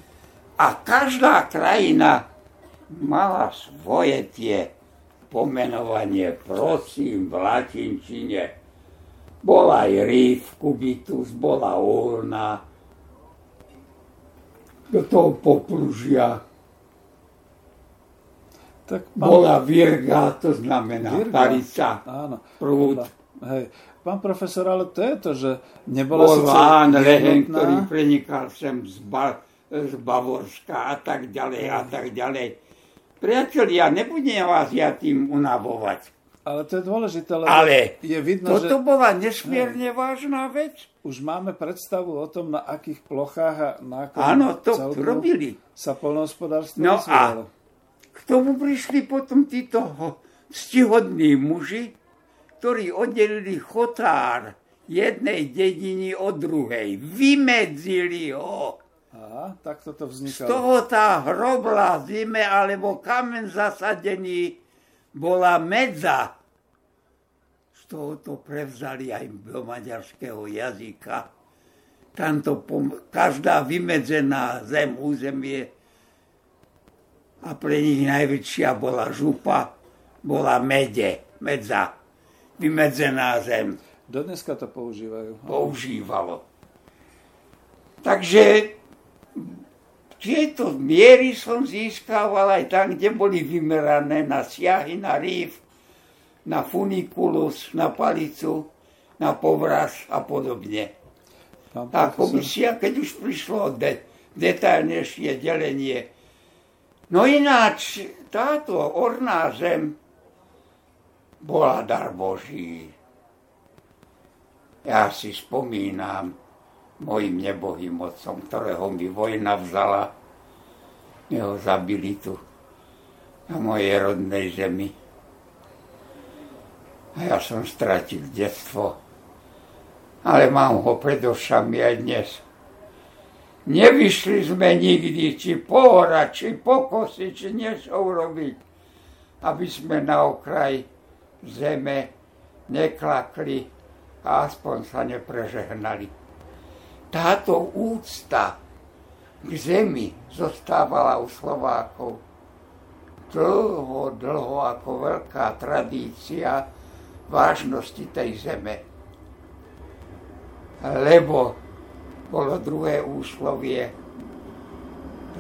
A každá krajina mala svoje tie pomenovanie, prosím, v latinčine. Bola aj rif, kubitus, bola urna, do toho poplužia. Tak pán... Bola virga, to znamená virga. parica, Áno. prúd. Hej. Pán profesor, ale to je to, že nebola Bol Ván Lehen, ktorý prenikal sem z, ba- z Bavorska a tak ďalej a tak ďalej Priatelia, nebudem vás ja tým unavovať. Ale to je dôležité, lebo Ale je vidno, toto že... bola nesmierne ne. vážna vec. Už máme predstavu o tom, na akých plochách a na akom Áno, to robili. sa polnohospodárstvo No a k tomu prišli potom títo ctihodní muži, ktorí oddelili chotár jednej dediny od druhej. Vymedzili ho. Aha, tak toto vznikalo. Z toho tá hrobla zime alebo kamen zasadený bola medza. Z toho to prevzali aj do maďarského jazyka. Tamto každá vymedzená zem, územie a pre nich najväčšia bola župa, bola mede, medza, vymedzená zem. Dodneska to používajú. Používalo. Takže tieto miery som získaval aj tam, kde boli vymerané na siahy, na rýf, na funikulus, na palicu, na povraz a podobne. Tá komisia, keď už prišlo de, detailnejšie delenie. No ináč, táto orná zem bola dar Boží. Ja si spomínam, mojim nebohým otcom, ktorého mi vojna vzala. Jeho zabili tu na mojej rodnej zemi. A ja som stratil detstvo. Ale mám ho pred ošami aj dnes. Nevyšli sme nikdy, či pohora, či pokosy, či niečo urobiť, aby sme na okraj zeme neklakli a aspoň sa neprežehnali táto úcta k zemi zostávala u Slovákov dlho, dlho ako veľká tradícia vážnosti tej zeme. Lebo bolo druhé úslovie,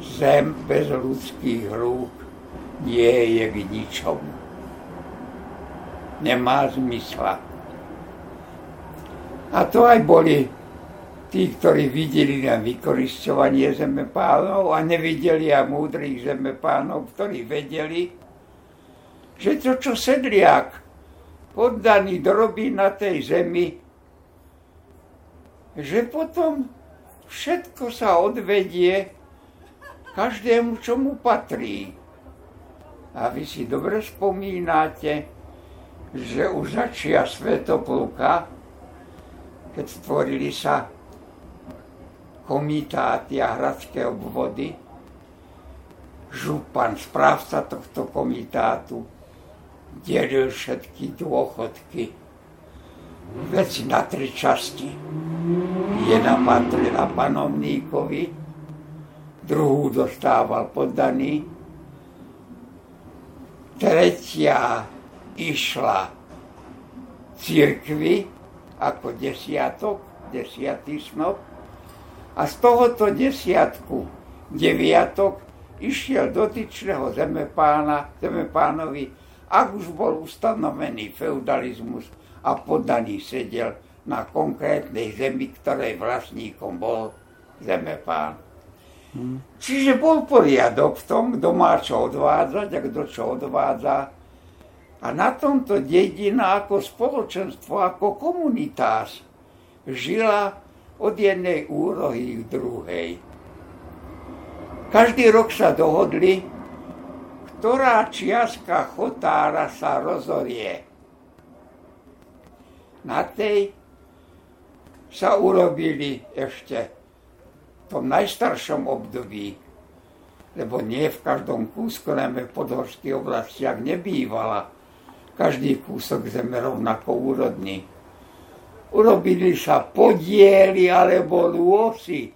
zem bez ľudských rúk nie je k ničomu. Nemá zmysla. A to aj boli tí, ktorí videli na vykoristovanie pánov a nevideli a múdrych pánov, ktorí vedeli, že to, čo sedliak poddaný dorobí na tej zemi, že potom všetko sa odvedie každému, čo mu patrí. A vy si dobre spomínate, že už začia Svetopluka, keď stvorili sa komitáty a hradské obvody. Župan, správca tohto komitátu, delil všetky dôchodky veci na tri časti. Jedna patrila panovníkovi, druhú dostával poddaný, tretia išla církvi ako desiatok, desiatý snop, a z tohoto desiatku deviatok išiel dotyčného zemepána, zemepánovi, ak už bol ustanovený feudalizmus a poddaný sedel na konkrétnej zemi, ktorej vlastníkom bol zemepán. Hmm. Čiže bol poriadok v tom, kto má čo odvádzať a kto čo odvádza. A na tomto dedina ako spoločenstvo, ako komunitás žila od jednej úrohy k druhej. Každý rok sa dohodli, ktorá čiastka chotára sa rozorie. Na tej sa urobili ešte v tom najstaršom období, lebo nie v každom kúsku, najmä v podhorských oblastiach, nebývala každý kúsok zeme rovnako úrodný. Urobili sa podiely alebo lôsy.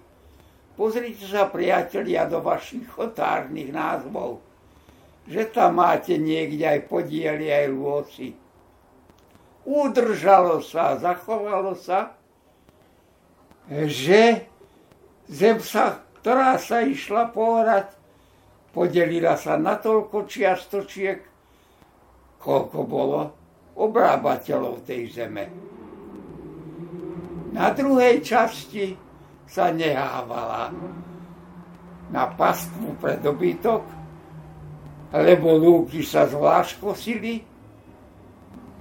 Pozrite sa, priatelia, do vašich chotárnych názvov, že tam máte niekde aj podiely, aj lôsy. Udržalo sa, zachovalo sa, že zem sa, ktorá sa išla pohrať, podelila sa na toľko čiastočiek, koľko bolo obrábateľov tej zeme. Na druhej časti sa nehávala na pastvu pre dobytok, lebo lúky sa zvlášť kosili,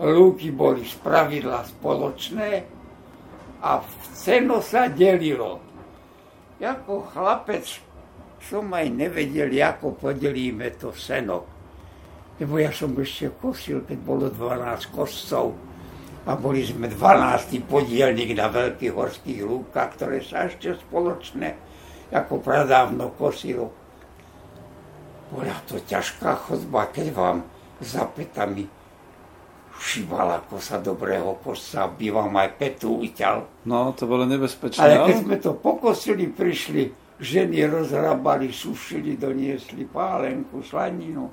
lúky boli spravidla spoločné a ceno sa delilo. Jako chlapec som aj nevedel, ako podelíme to seno lebo ja som ešte kosil, keď bolo 12 koscov a boli sme 12. podielník na veľkých horských lúkach, ktoré sa ešte spoločne ako pradávno kosilo. Bola to ťažká chodba, keď vám za šívala kosa dobrého kosca, by vám aj petu uťal. No, to bolo nebezpečné. Ale keď sme to pokosili, prišli ženy rozhrabali, sušili, doniesli pálenku, slaninu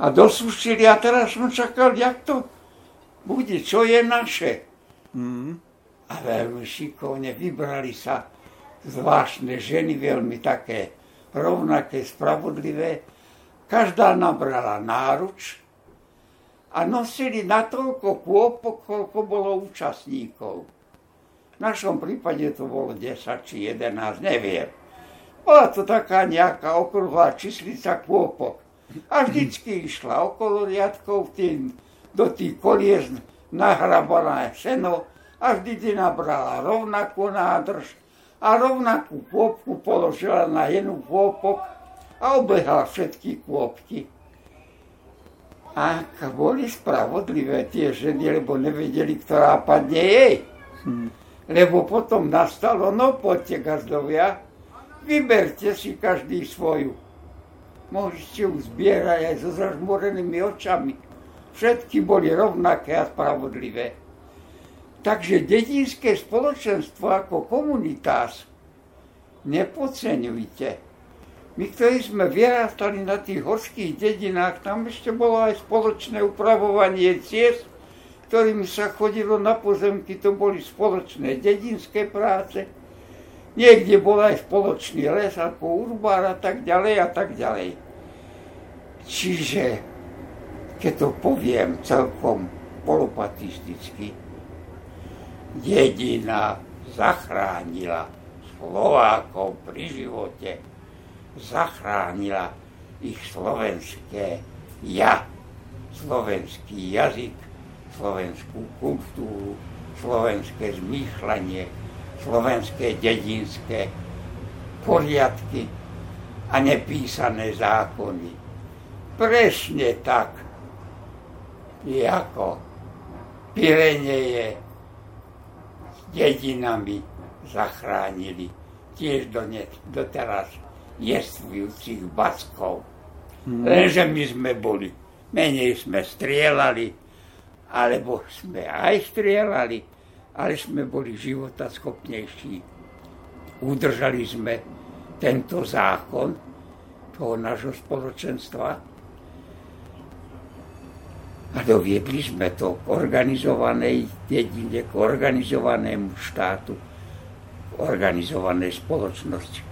a dosúštili a teraz som čakal, jak to bude, čo je naše. Mm. A veľmi šikovne vybrali sa zvláštne ženy, veľmi také rovnaké, spravodlivé. Každá nabrala náruč a nosili na toľko kôpok, koľko bolo účastníkov. V našom prípade to bolo 10 či 11, neviem. Bola to taká nejaká okrúhla číslica kôpok. A vždycky išla okolo riadkov tým, do tých kolies nahrabané seno a vždy nabrala rovnakú nádrž a rovnakú kôpku položila na jednu kôpok a obehala všetky kôpky. A boli spravodlivé tie ženy, lebo nevedeli, ktorá padne jej. Hmm. Lebo potom nastalo, no poďte gazdovia, vyberte si každý svoju môžete ju zbierať aj so zažmorenými očami. Všetky boli rovnaké a spravodlivé. Takže dedinské spoločenstvo ako komunitás nepodceňujte. My, ktorí sme vyrastali na tých horských dedinách, tam ešte bolo aj spoločné upravovanie ciest, ktorými sa chodilo na pozemky, to boli spoločné dedinské práce. Niekde bol aj spoločný les ako urbár a tak ďalej a tak ďalej. Čiže, keď to poviem celkom polopatisticky, dedina zachránila Slovákov pri živote, zachránila ich slovenské ja, slovenský jazyk, slovenskú kultúru, slovenské zmýšľanie, slovenské dedinské poriadky a nepísané zákony. Presne tak, ako Pireneje s dedinami zachránili tiež doteraz jestvujúcich backov. Hmm. Lenže my sme boli, menej sme strieľali, alebo sme aj strieľali, ale sme boli života schopnejší. Udržali sme tento zákon toho nášho spoločenstva a doviedli sme to k organizovanej dedine, k organizovanému štátu, k organizovanej spoločnosti.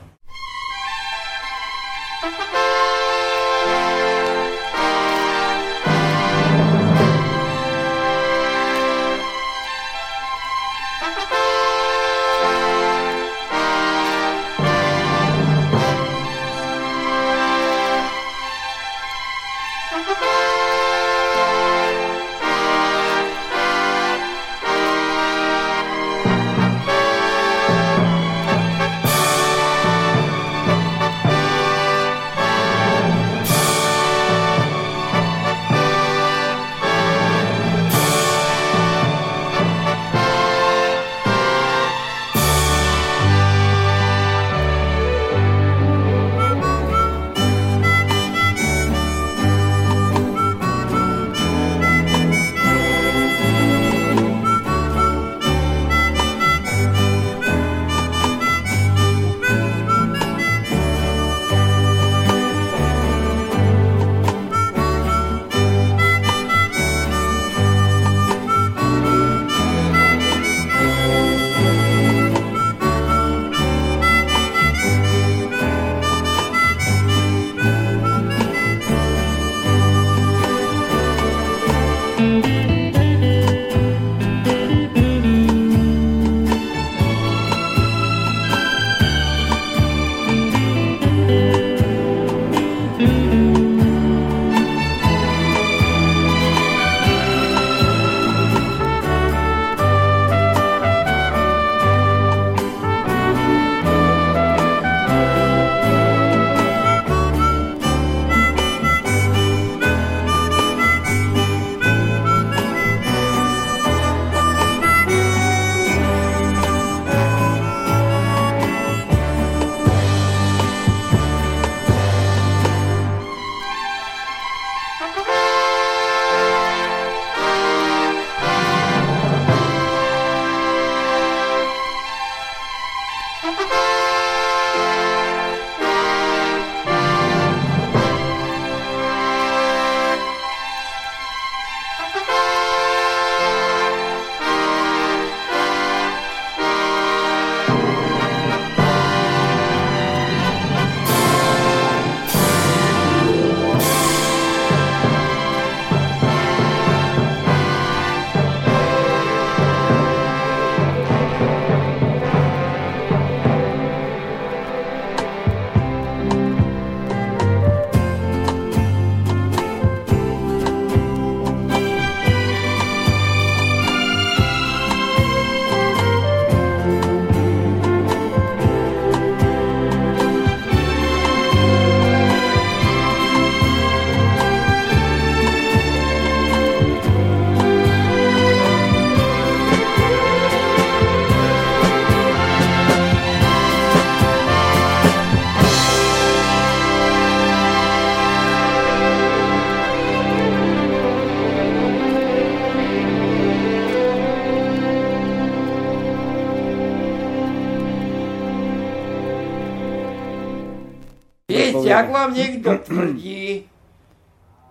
Viete, ak vám niekto tvrdí,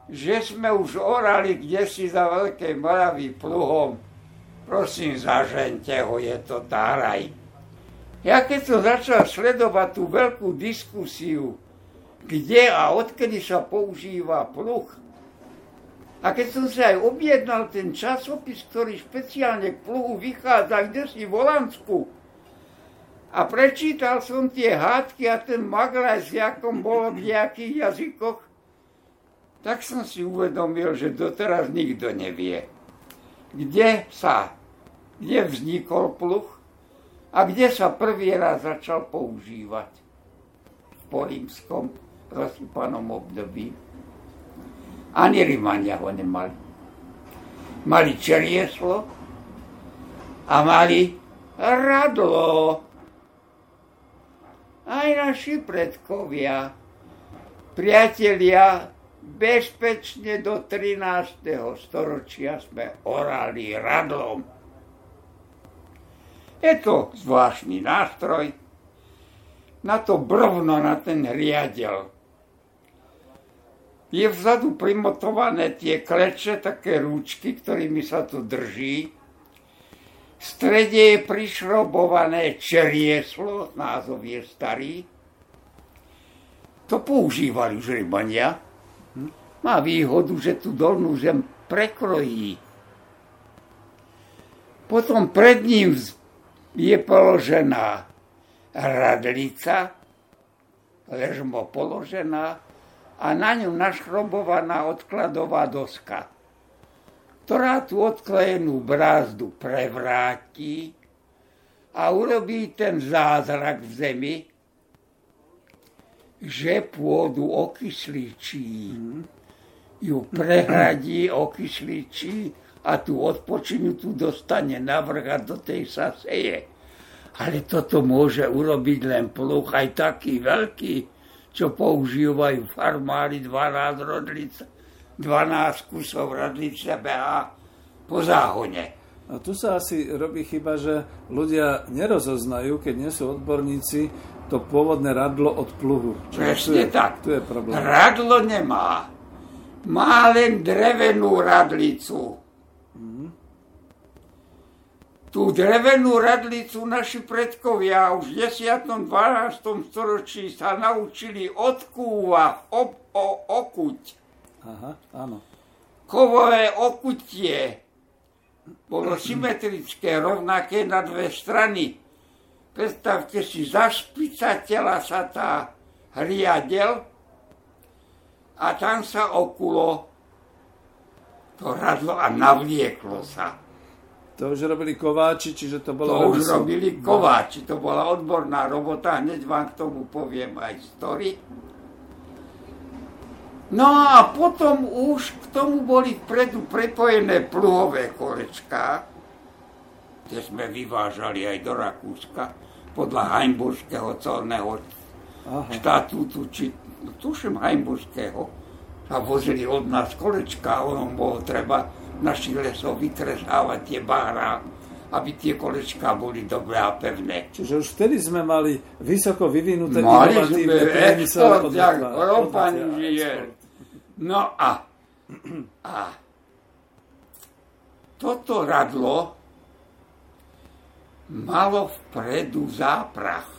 že sme už orali kde si za Veľkej Moravy pluhom, prosím, zažente ho, je to táraj. Ja keď som začal sledovať tú veľkú diskusiu, kde a odkedy sa používa pluh, a keď som si aj objednal ten časopis, ktorý špeciálne k pluhu vychádza, kde si v Holandsku, a prečítal som tie hádky a ten maglajs, jakom bolo v nejakých jazykoch, tak som si uvedomil, že doteraz nikto nevie, kde sa, kde vznikol pluh a kde sa prvý raz začal používať v porímskom rozsypanom období. Ani Rimania ho nemali. Mali čerieslo a mali radlo. Aj naši predkovia, priatelia, bezpečne do 13. storočia sme orali radlom. Je to zvláštny nástroj, na to brvno, na ten riadel. Je vzadu primotované tie kleče, také rúčky, ktorými sa to drží. V strede je prišrobované čerieslo, názov je starý. To používali už rybania. Má výhodu, že tú dolnú zem prekrojí. Potom pred ním je položená radlica, ležmo položená, a na ňu našrobovaná odkladová doska, ktorá tú odklejenú brázdu prevráti a urobí ten zázrak v zemi, že pôdu okysličí, ju prehradí, okysličí a tú odpočinutú dostane navrh a do tej sa seje. Ale toto môže urobiť len pluch aj taký veľký, čo používajú farmári 12 rodlic, 12 kusov rodlice behá po záhone. A tu sa asi robí chyba, že ľudia nerozoznajú, keď nie sú odborníci, to pôvodné radlo od pluhu. Presne tu je, tak. Tu je problém. Radlo nemá. Má len drevenú radlicu Tú drevenú radlicu naši predkovia už v 10. 12. storočí sa naučili odkúva ob, o, okuť. Aha, áno. Kovové okutie bolo symetrické, rovnaké na dve strany. Predstavte si, za špicateľa sa tá hriadel a tam sa okulo to radlo a navlieklo sa. To už robili kováči, čiže to bolo... To už robili kováči, to bola odborná robota, hneď vám k tomu poviem aj story. No a potom už k tomu boli vpredu prepojené pluhové kolečká, kde sme vyvážali aj do Rakúska podľa Heimburského colného Aha. štatútu, či no, tuším Heimburského, sa vozili od nás kolečka, ono bolo treba našich lesov vytresávať tie bahra, aby tie kolečká boli dobré a pevné. Čiže už vtedy sme mali vysoko vyvinuté mali inovatívne export, jak žije. No a, a toto radlo malo vpredu záprach.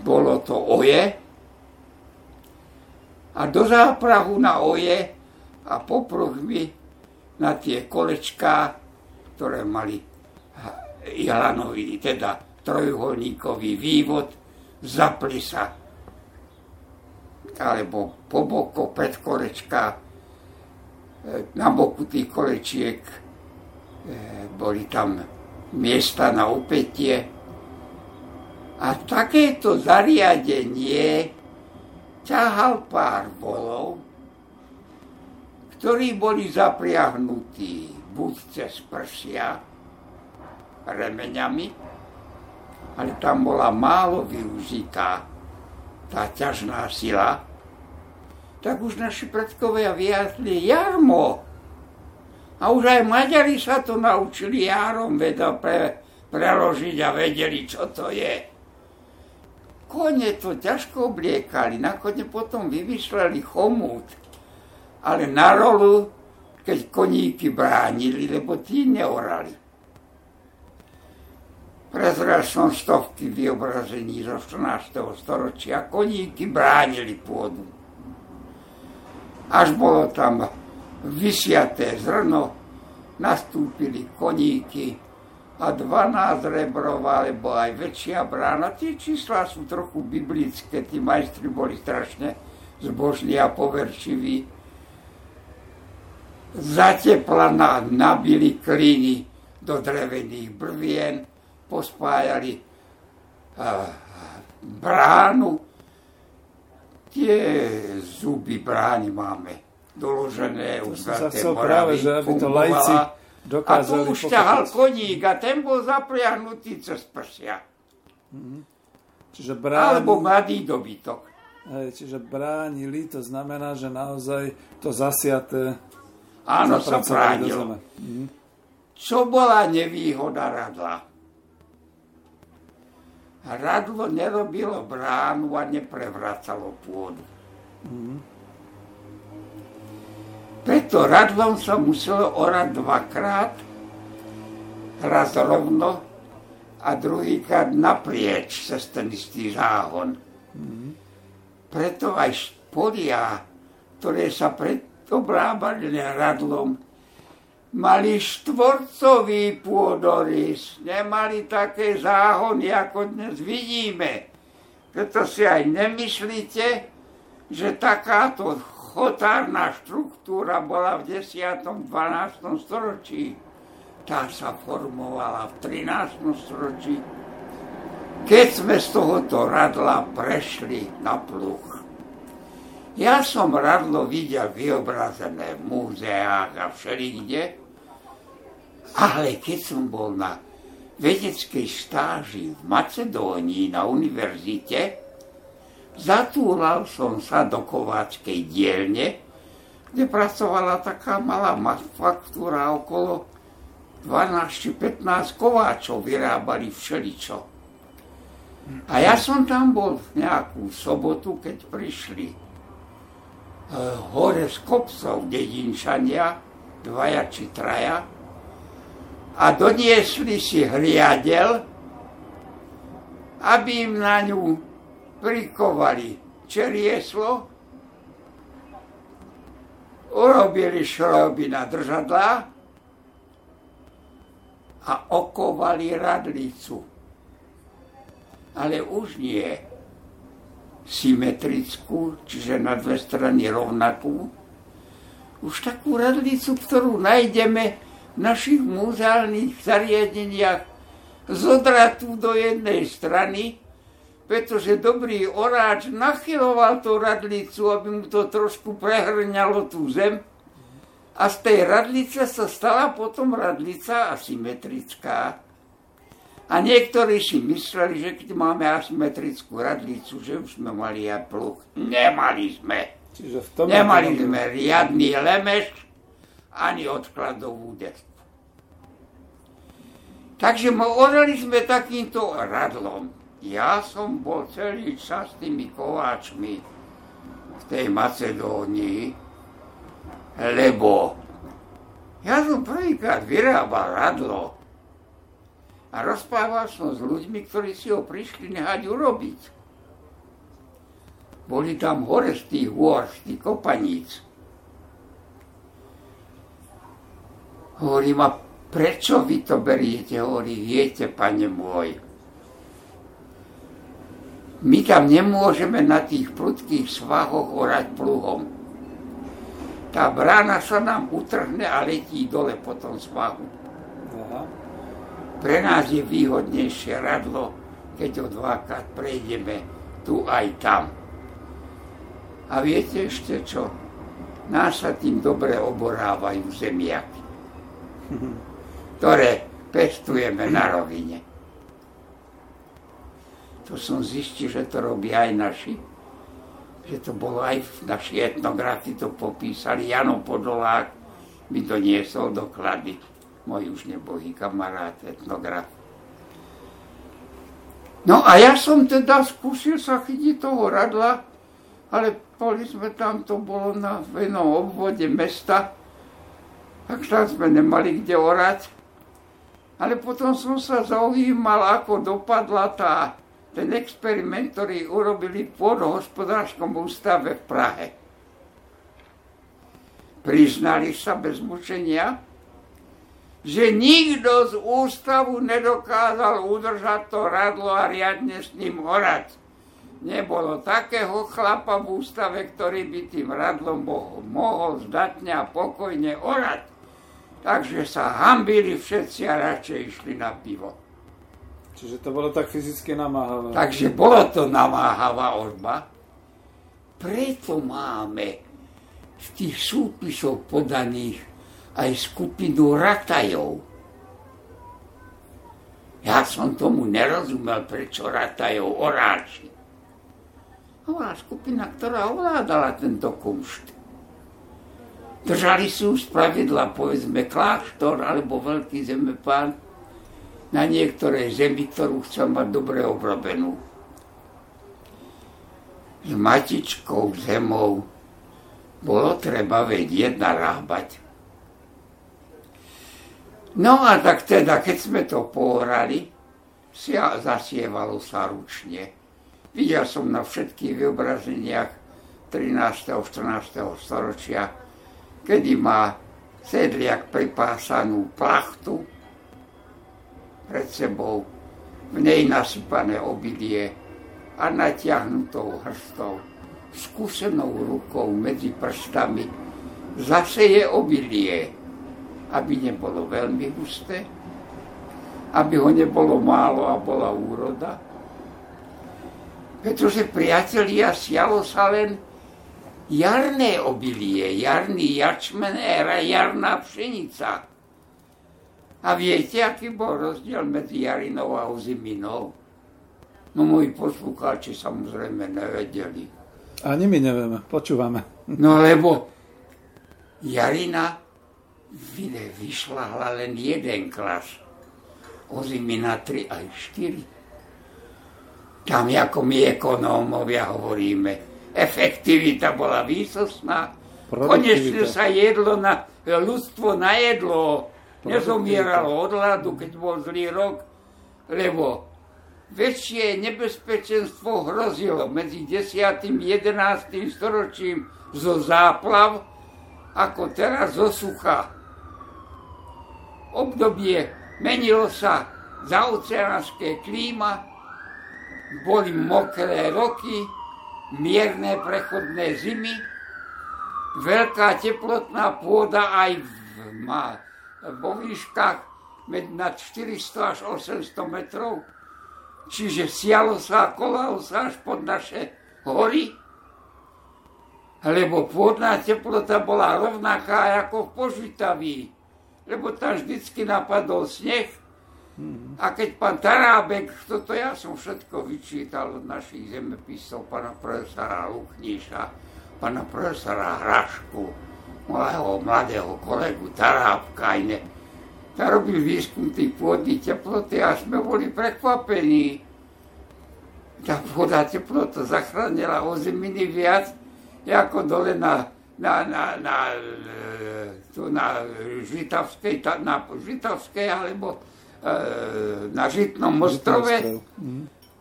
Bolo to oje, a do záprahu na oje a popruhmi na tie kolečká, ktoré mali Jalanový, teda trojuholníkový vývod, zapli sa alebo po boko pred kolečka, e, na boku tých kolečiek e, boli tam miesta na opätie. A takéto zariadenie ťahal pár volov, ktorí boli zapriahnutí buď cez prsia remeňami, ale tam bola málo využitá tá ťažná sila, tak už naši predkovia vyjazli jarmo. A už aj Maďari sa to naučili jarom veda pre, preložiť a vedeli, čo to je. kone to ťažko obliekali, nakoniec potom vymýšľali chomút, ale na rolu, keď koníky bránili, lebo tí neorali. Prezrel som stovky vyobrazení zo 14. storočia, koníky bránili pôdu. Až bolo tam vysiaté zrno, nastúpili koníky, a 12 rebrov, alebo aj väčšia brána. Tie čísla sú trochu biblické, tí majstri boli strašne zbožní a poverčiví. Zatepla nabili klíny do drevených brvien, pospájali uh, bránu. Tie zuby brány máme doložené, uzraté práve, že aby to lajci a tu už ťahal koník a ten bol zapriahnutý cez prsia. Mm-hmm. Čiže bráni... Alebo mladý dobytok. Hej, čiže bránili, to znamená, že naozaj to zasiaté Áno, sa bránilo. Mm-hmm. Čo bola nevýhoda radla? Radlo nerobilo bránu a neprevracalo pôdu. Mm-hmm. Preto radlom sa muselo orať dvakrát, raz rovno a druhýkrát naprieč cez ten istý záhon. Preto aj podia, ktoré sa predobrábali radlom, mali štvorcový pôdorys, nemali také záhony, ako dnes vidíme. Preto si aj nemyslíte, že takáto chotárna štruktúra bola v 10. 12. storočí. Tá sa formovala v 13. storočí. Keď sme z tohoto radla prešli na pluch. Ja som radlo videl vyobrazené v múzeách a všelikde, ale keď som bol na vedeckej stáži v Macedónii na univerzite, Zatúral som sa do kováčkej dielne, kde pracovala taká malá faktúra okolo 12-15 kováčov vyrábali všeličo. A ja som tam bol v nejakú sobotu, keď prišli e, hore z kopcov dedinčania, dvaja či traja, a doniesli si hliadel, aby im na ňu prikovali čerieslo, urobili šroby na držadlá a okovali radlicu. Ale už nie symetrickú, čiže na dve strany rovnakú, už takú radlicu, ktorú nájdeme našich múzeálnych zariadeniach zodratú do jednej strany pretože dobrý oráč nachyloval tú radlicu, aby mu to trošku prehrňalo tú zem. A z tej radlice sa stala potom radlica asymetrická. A niektorí si mysleli, že keď máme asymetrickú radlicu, že už sme mali aj pluch. Nemali sme. Čiže v tom Nemali sme riadný lemeš ani odkladovú desku. Takže orali sme takýmto radlom. Ja som bol celý čas tými kováčmi v tej Macedónii, lebo ja som prvýkrát vyrábal radlo a rozprával som s ľuďmi, ktorí si ho prišli nehať urobiť. Boli tam hore z tých hôr, z tých kopaníc. Hovorím, a prečo vy to beriete? Hovorí, viete, pane môj, my tam nemôžeme na tých prudkých svahoch orať pluhom. Tá brána sa nám utrhne a letí dole po tom svahu. Aha. Pre nás je výhodnejšie radlo, keď ho dvakrát prejdeme tu aj tam. A viete ešte čo? Nás sa tým dobre oborávajú zemiaky, ktoré pestujeme na rovine. To som zistil, že to robia aj naši. Že to bolo aj v našej etnografii, to popísali. Jano Podolák mi doniesol doklady. Môj už nebohý kamarát, etnograf. No a ja som teda skúsil sa chytiť toho radla, ale boli sme tam, to bolo na venom obvode mesta, tak tam sme nemali kde orať. Ale potom som sa zaujímal, ako dopadla tá, ten experiment, ktorý urobili v pôdohospodárskom ústave v Prahe. Priznali sa bez mučenia, že nikto z ústavu nedokázal udržať to radlo a riadne s ním orať. Nebolo takého chlapa v ústave, ktorý by tým radlom mohol, zdatne a pokojne orať. Takže sa hambili všetci a radšej išli na pivo. Čiže to bolo tak fyzicky namáhavé. Takže bolo to namáhavá orba. Preto máme v tých súpisoch podaných aj skupinu ratajov. Ja som tomu nerozumel, prečo ratajov oráči. Bola skupina, ktorá ovládala tento kumšt. Držali si už pravidla, povedzme, kláštor alebo veľký zemepán na niektorej zemi, ktorú chcel mať dobre obrobenú. S matičkou zemou bolo treba vedieť narábať. No a tak teda, keď sme to pohrali, zasievalo sa ručne. Videl som na všetkých vyobrazeniach 13. 14. storočia, kedy má sedliak pripásanú plachtu pred sebou, v nej nasypané obilie a natiahnutou hrstou, skúsenou rukou medzi prstami, zase je obilie aby nebolo veľmi husté, aby ho nebolo málo a bola úroda. Pretože priatelia, sialo sa len jarné obilie, jarný jačmen, era jarná pšenica. A viete, aký bol rozdiel medzi jarinou a oziminou? No moji poslucháči samozrejme nevedeli. Ani my nevieme, počúvame. No lebo jarina vyšla len jeden klas. Ozimy na 3 aj 4. Tam, ako my ekonómovia hovoríme, efektivita bola výsostná. Konečne sa jedlo na, ľudstvo najedlo. Nezomieralo od hladu, keď bol zlý rok, lebo väčšie nebezpečenstvo hrozilo medzi 10. a 11. storočím zo záplav, ako teraz zo sucha obdobie menilo sa za oceánske klíma, boli mokré roky, mierne prechodné zimy, veľká teplotná pôda aj v, ma, vo výškach nad 400 až 800 metrov, čiže sialo sa a kolalo sa až pod naše hory, lebo pôdna teplota bola rovnaká ako v Požitaví lebo tam vždycky napadol sneh. A keď pán Tarábek, toto ja som všetko vyčítal od našich zemepisov, pána profesora Lukníša, pána profesora Hrašku, môjho mladého kolegu Tarábka, iné. Ta robil výskum tých pôdnych teploty a sme boli prekvapení. Tá pôda teplota zachránila o zeminy viac, ako dole na, na, na, na, na tu na Žitavskej, na Žitavskej alebo e, na Žitnom ostrove,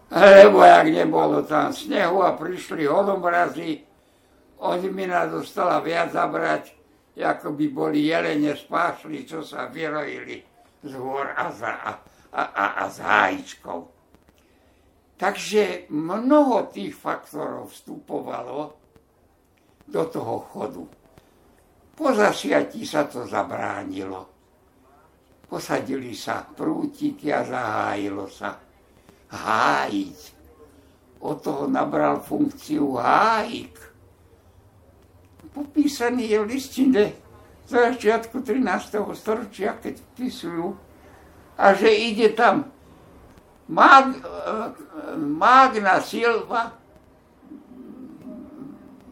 lebo jak nebolo tam snehu a prišli holomrazy, Ozimina dostala viac zabrať, ako by boli jelene spášli, čo sa vyrojili z hôr a, za, a, a, a z hájičkov. Takže mnoho tých faktorov vstupovalo do toho chodu. Po zasiatí sa to zabránilo. Posadili sa prútiky a zahájilo sa. Hájiť. Od toho nabral funkciu hájik. Popísaný je v listine z začiatku 13. storočia, keď vpisujú, a že ide tam Mag, Magna Silva,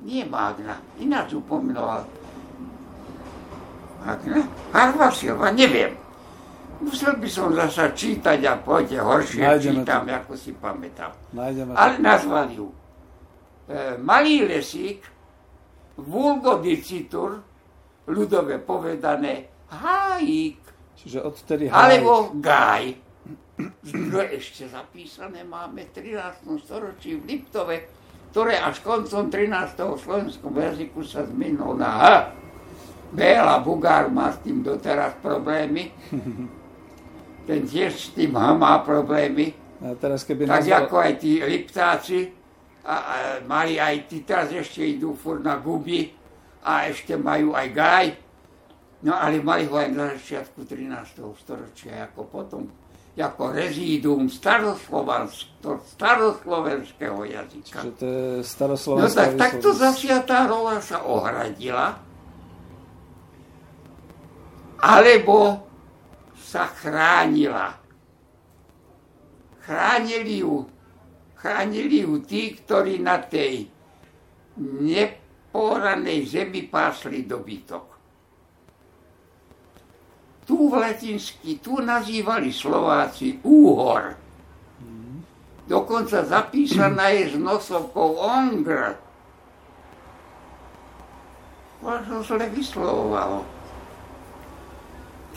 nie Magna, ináč upomínala, Harva Silva, neviem. Musel by som zasa čítať a poďte horšie Nájdeme čítam, to. ako si pamätám. Nájdeme Ale to. nazvali ju e, Malý lesík, vulgodicitur, ľudové povedané, hájik. Čiže odtedy hájik. Alebo gaj. To ešte zapísané máme v 13. storočí v Liptove, ktoré až koncom 13. v slovenskom jazyku sa zmenilo na H. Béla Bugár má s tým doteraz problémy. ten tiež s tým má problémy. A teraz keby tak nazval... ako aj tí Liptáci, a, a, mali aj tí, teraz ešte idú furt na guby a ešte majú aj gaj. No ale mali ho aj na začiatku 13. storočia, ako potom, ako rezídum staroslovenského jazyka. Čiže to je staroslovenská No tak takto zasiatá rola sa ohradila, alebo sa chránila. Chránili ju, chránili ju tí, ktorí na tej neporanej zemi pásli dobytok. Tu v latinsky, tu nazývali Slováci úhor. Dokonca zapísaná je s nosovkou ongr. To zle vyslovovalo.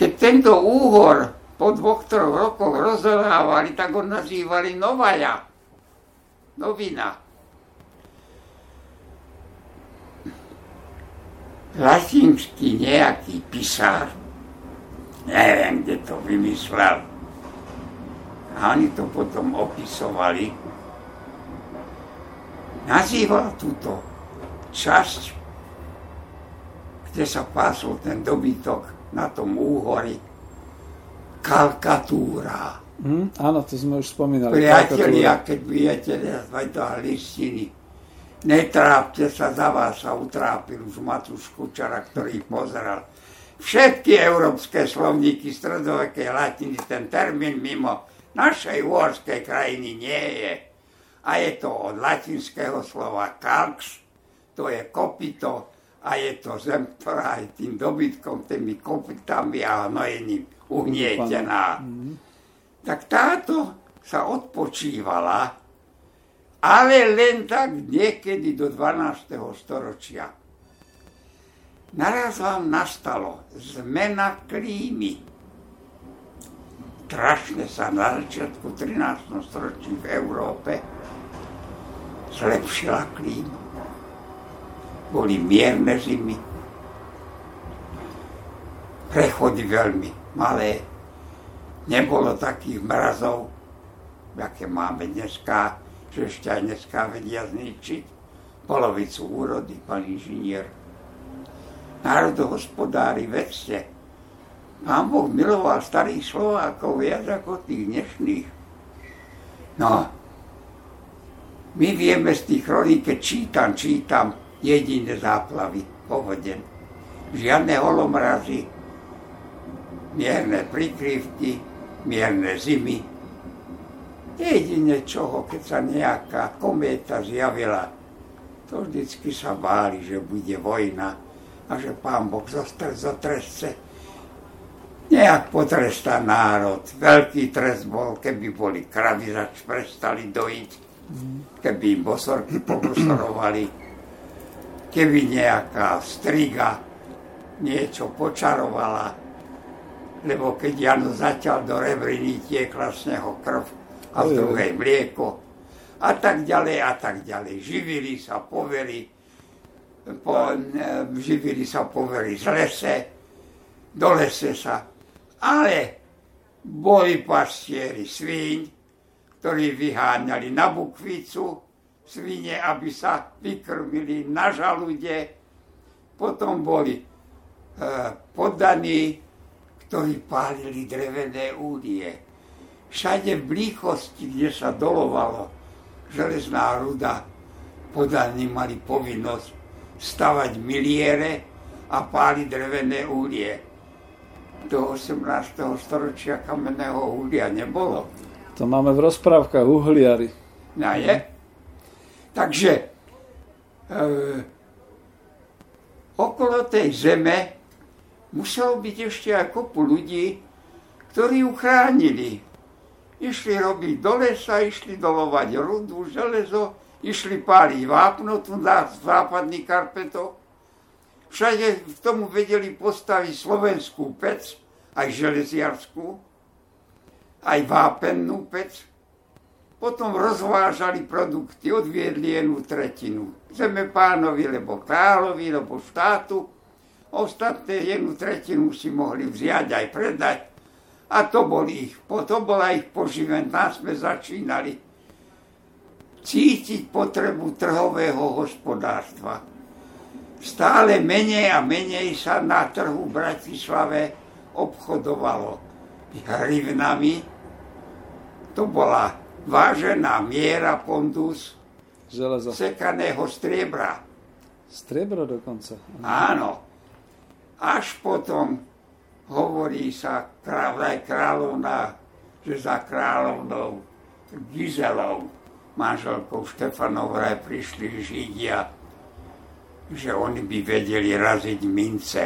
Keď tento úhor po dvoch, troch rokoch rozohrávali, tak ho nazývali Novaja. Novina. Latinský nejaký pisár, neviem, kde to vymyslel, a oni to potom opisovali, nazýval túto časť, kde sa pásol ten dobytok, na tom úhori. Kalkatúra. Mm, áno, to sme už spomínali. Priatelia, keď budete nazvať do listiny, netrápte sa, za vás sa utrápil už Matúš Kučara, ktorý pozeral. Všetky európske slovníky stredovekej latiny, ten termín mimo našej uhorskej krajiny nie je. A je to od latinského slova kalx, to je kopito, a je to zem, ktorá je tým dobytkom, tými kopytami a hnojením uhnietená. Mhm. Tak táto sa odpočívala, ale len tak niekedy do 12. storočia. Naraz vám nastalo zmena klímy. Strašne sa na začiatku 13. storočí v Európe zlepšila klíma boli mierne zimy. Prechody veľmi malé. Nebolo takých mrazov, aké máme dneska, že ešte aj dneska vedia zničiť polovicu úrody, pán inžinier. Národohospodári, vedzte, Pán Boh miloval starých Slovákov viac ako tých dnešných. No, my vieme z tých chroník, keď čítam, čítam, jediné záplavy, povodeň. Žiadne holomrazy, mierne prikryvky, mierne zimy. Jedine čoho, keď sa nejaká kométa zjavila, to vždycky sa báli, že bude vojna a že pán Boh zotrestce nejak potrestá národ. Veľký trest bol, keby boli kravy zač prestali dojiť, keby im bosorky pobosorovali keby nejaká striga niečo počarovala, lebo keď Jano zatiaľ do rebriny tiekla z neho krv a z druhej mlieko a tak ďalej a tak ďalej. Živili sa poveri, po, živili sa poveri z lese, do lese sa, ale boli pastieri svíň, ktorí vyháňali na bukvicu, svine, aby sa vykrmili na žalude. Potom boli e, poddaní, ktorí pálili drevené úlie. Všade v blíchosti, kde sa dolovalo železná ruda, podaní mali povinnosť stavať miliere a páliť drevené úlie. Do 18. storočia kamenného uhlia nebolo. To máme v rozprávkach uhliari. No je? Takže e, okolo tej zeme muselo byť ešte aj kopu ľudí, ktorí ju chránili. Išli robiť do lesa, išli dolovať rudu, železo, išli páliť vápno tu na západný karpeto. Všade v tomu vedeli postaviť slovenskú pec, aj železiarskú, aj vápennú pec. Potom rozvážali produkty, odviedli jednu tretinu zeme pánovi, lebo kráľovi, lebo štátu. Ostatné jednu tretinu si mohli vziať aj predať. A to, bol ich, to bola ich poživen. Tam sme začínali cítiť potrebu trhového hospodárstva. Stále menej a menej sa na trhu v Bratislave obchodovalo hrivnami. To bola vážená miera pondus Železo. sekaného striebra. Striebro dokonca. Áno. Až potom hovorí sa kráľ, kráľovna, že za kráľovnou Gizelou, manželkou Štefanov, vraj prišli Židia, že oni by vedeli raziť mince.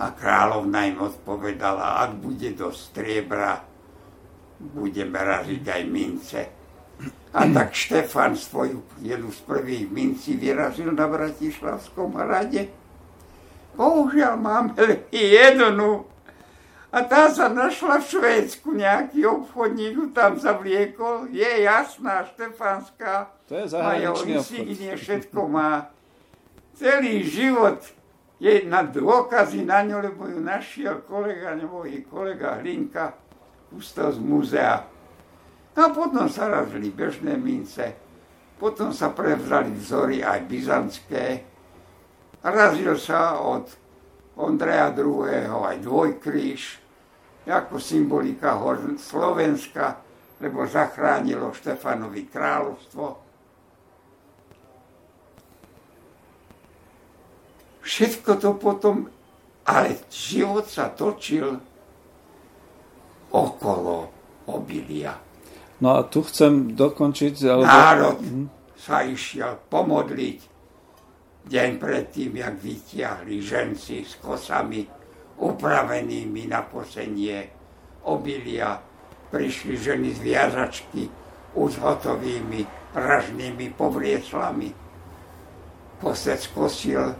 A kráľovna im odpovedala, ak bude do striebra, budeme raziť aj mince. A tak Štefan svoju jednu z prvých mincí vyrazil na Bratislavskom hrade. Bohužiaľ máme len jednu. A tá sa našla v Švédsku, nejaký obchodník ju tam zavliekol. Je jasná, Štefanská. To je zahraničný obchod. všetko má. Celý život je na dôkazy na ňu, lebo ju našiel kolega, nebo i kolega Hlinka, pustil z múzea. A potom sa razili bežné mince, potom sa prevzali vzory aj byzantské. Razil sa od Ondreja II. aj dvojkríž, ako symbolika Slovenska, lebo zachránilo Štefanovi kráľovstvo. Všetko to potom, ale život sa točil okolo obilia. No a tu chcem dokončiť... Alebo... Národ hm? sa išiel pomodliť deň predtým, jak vytiahli ženci s kosami upravenými na posenie obilia. Prišli ženy z viazačky už hotovými ražnými povrieslami. Posec kosil,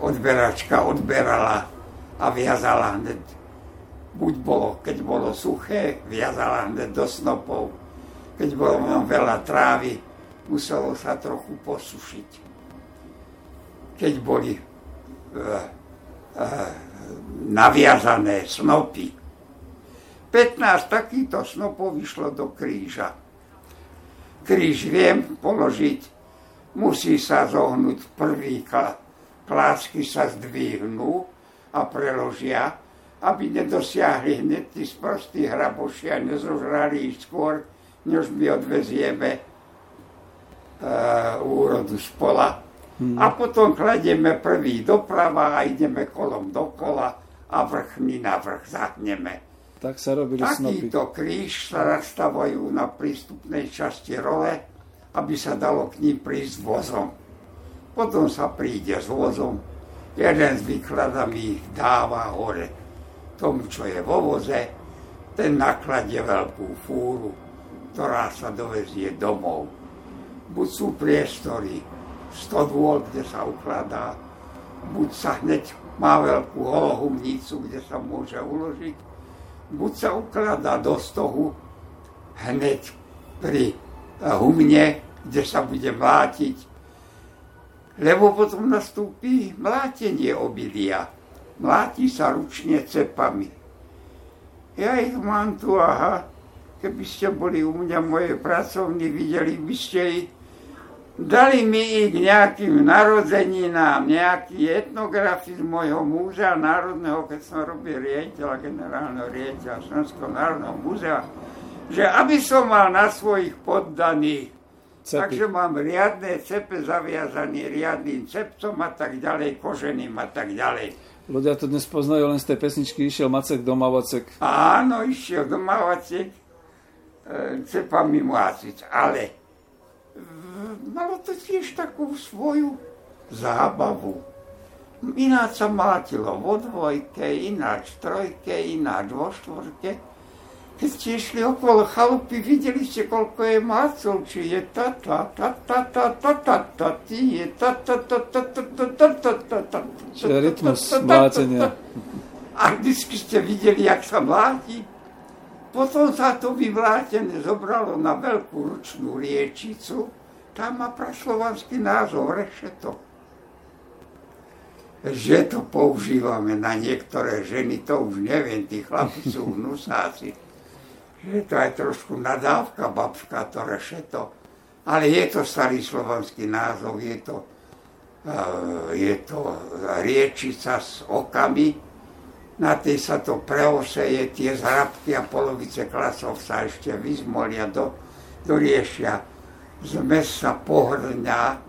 odberačka odberala a viazala hned buď bolo, keď bolo suché, viazala hneď do snopov, keď bolo veľa trávy, muselo sa trochu posušiť. Keď boli uh, uh, naviazané snopy, 15 takýchto snopov vyšlo do kríža. Kríž viem položiť, musí sa zohnúť prvý klásky sa zdvihnú a preložia, aby nedosiahli hneď tí sprostí hraboši a nezožrali ich skôr, než my odvezieme uh, úrodu z pola. Hmm. A potom kladieme prvý doprava a ideme kolom dokola a vrchmi na vrch zahneme. Tak sa robili Takýto snopy. kríž sa nastavajú na prístupnej časti role, aby sa dalo k ním prísť vozom. Potom sa príde s vozom, jeden s výkladami dáva hore tomu, čo je vo voze, ten nakladie veľkú fúru, ktorá sa dovezie domov. Buď sú priestory 100 dôl, kde sa ukladá, buď sa hneď má veľkú holohumnicu, kde sa môže uložiť, buď sa ukladá do stohu hneď pri humne, kde sa bude mlátiť, lebo potom nastúpi mlátenie obilia mláti sa ručne cepami. Ja ich mám tu, aha, keby ste boli u mňa moje pracovní, videli by ste ich, dali mi ich nejakým narodeninám, nejaký etnografii z môjho múzea národného, keď som robil riaditeľa, generálneho riaditeľa Slovenského národného múzea, že aby som mal na svojich poddaných Cepy. Takže mám riadne cepe zaviazaný riadným cepcom a tak ďalej, koženým a tak ďalej. Ľudia to dnes poznajú len z tej pesničky Išiel Macek do Mavacek. Áno, išiel do Mavacek, e, mi mláciť, ale malo to tiež takú svoju zábavu. Ináč sa mátilo vo dvojke, ináč trojke, ináč vo štvorke. Keď ste išli okolo chalupy, videli ste, koľko je mácov, či je ta ta ta ta ta ta ta ta ti je ta ta ta ta ta ta ta ta ta ta Čiže rytmus mlátenia. A vždycky ste videli, jak sa mláti. Potom sa to vyvlátené zobralo na veľkú ručnú riečicu. Tam má praslovanský názov rešeto že to používame na niektoré ženy, to už neviem, tí chlapi sú hnusáci. Že to je trošku nadávka, babska, to rešeto. Ale je to starý slovanský názov, je to, uh, je to riečica s okami, na tej sa to preoseje, tie zhrabky a polovice klasov sa ešte vyzmolia, do, doriešia. Zmes sa pohrňa,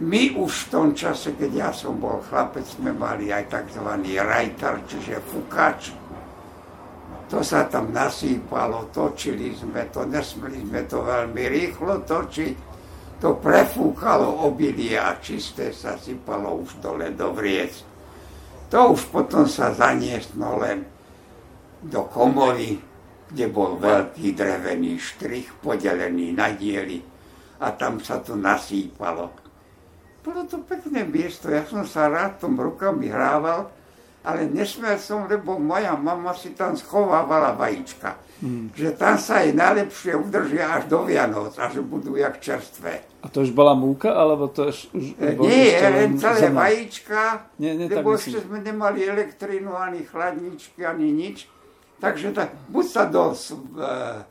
my už v tom čase, keď ja som bol chlapec, sme mali aj tzv. rajtar, čiže fukač. To sa tam nasýpalo, točili sme to, nesmeli sme to veľmi rýchlo točiť. To prefúkalo obilie a čisté sa sypalo už dole do vriec. To už potom sa zanieslo len do komory, kde bol veľký drevený štrich podelený na diely a tam sa to nasýpalo bolo to pekné miesto, ja som sa rád tom rukami hrával, ale nesmel som, lebo moja mama si tam schovávala vajíčka. Hmm. Že tam sa jej najlepšie udržia až do Vianoc a že budú jak čerstvé. A to už bola múka, alebo to už, už e, Nie, len celé zema. vajíčka, nie, nie, lebo ešte sme nemali elektrínu, ani chladničky, ani nič. Takže tak, buď sa do uh,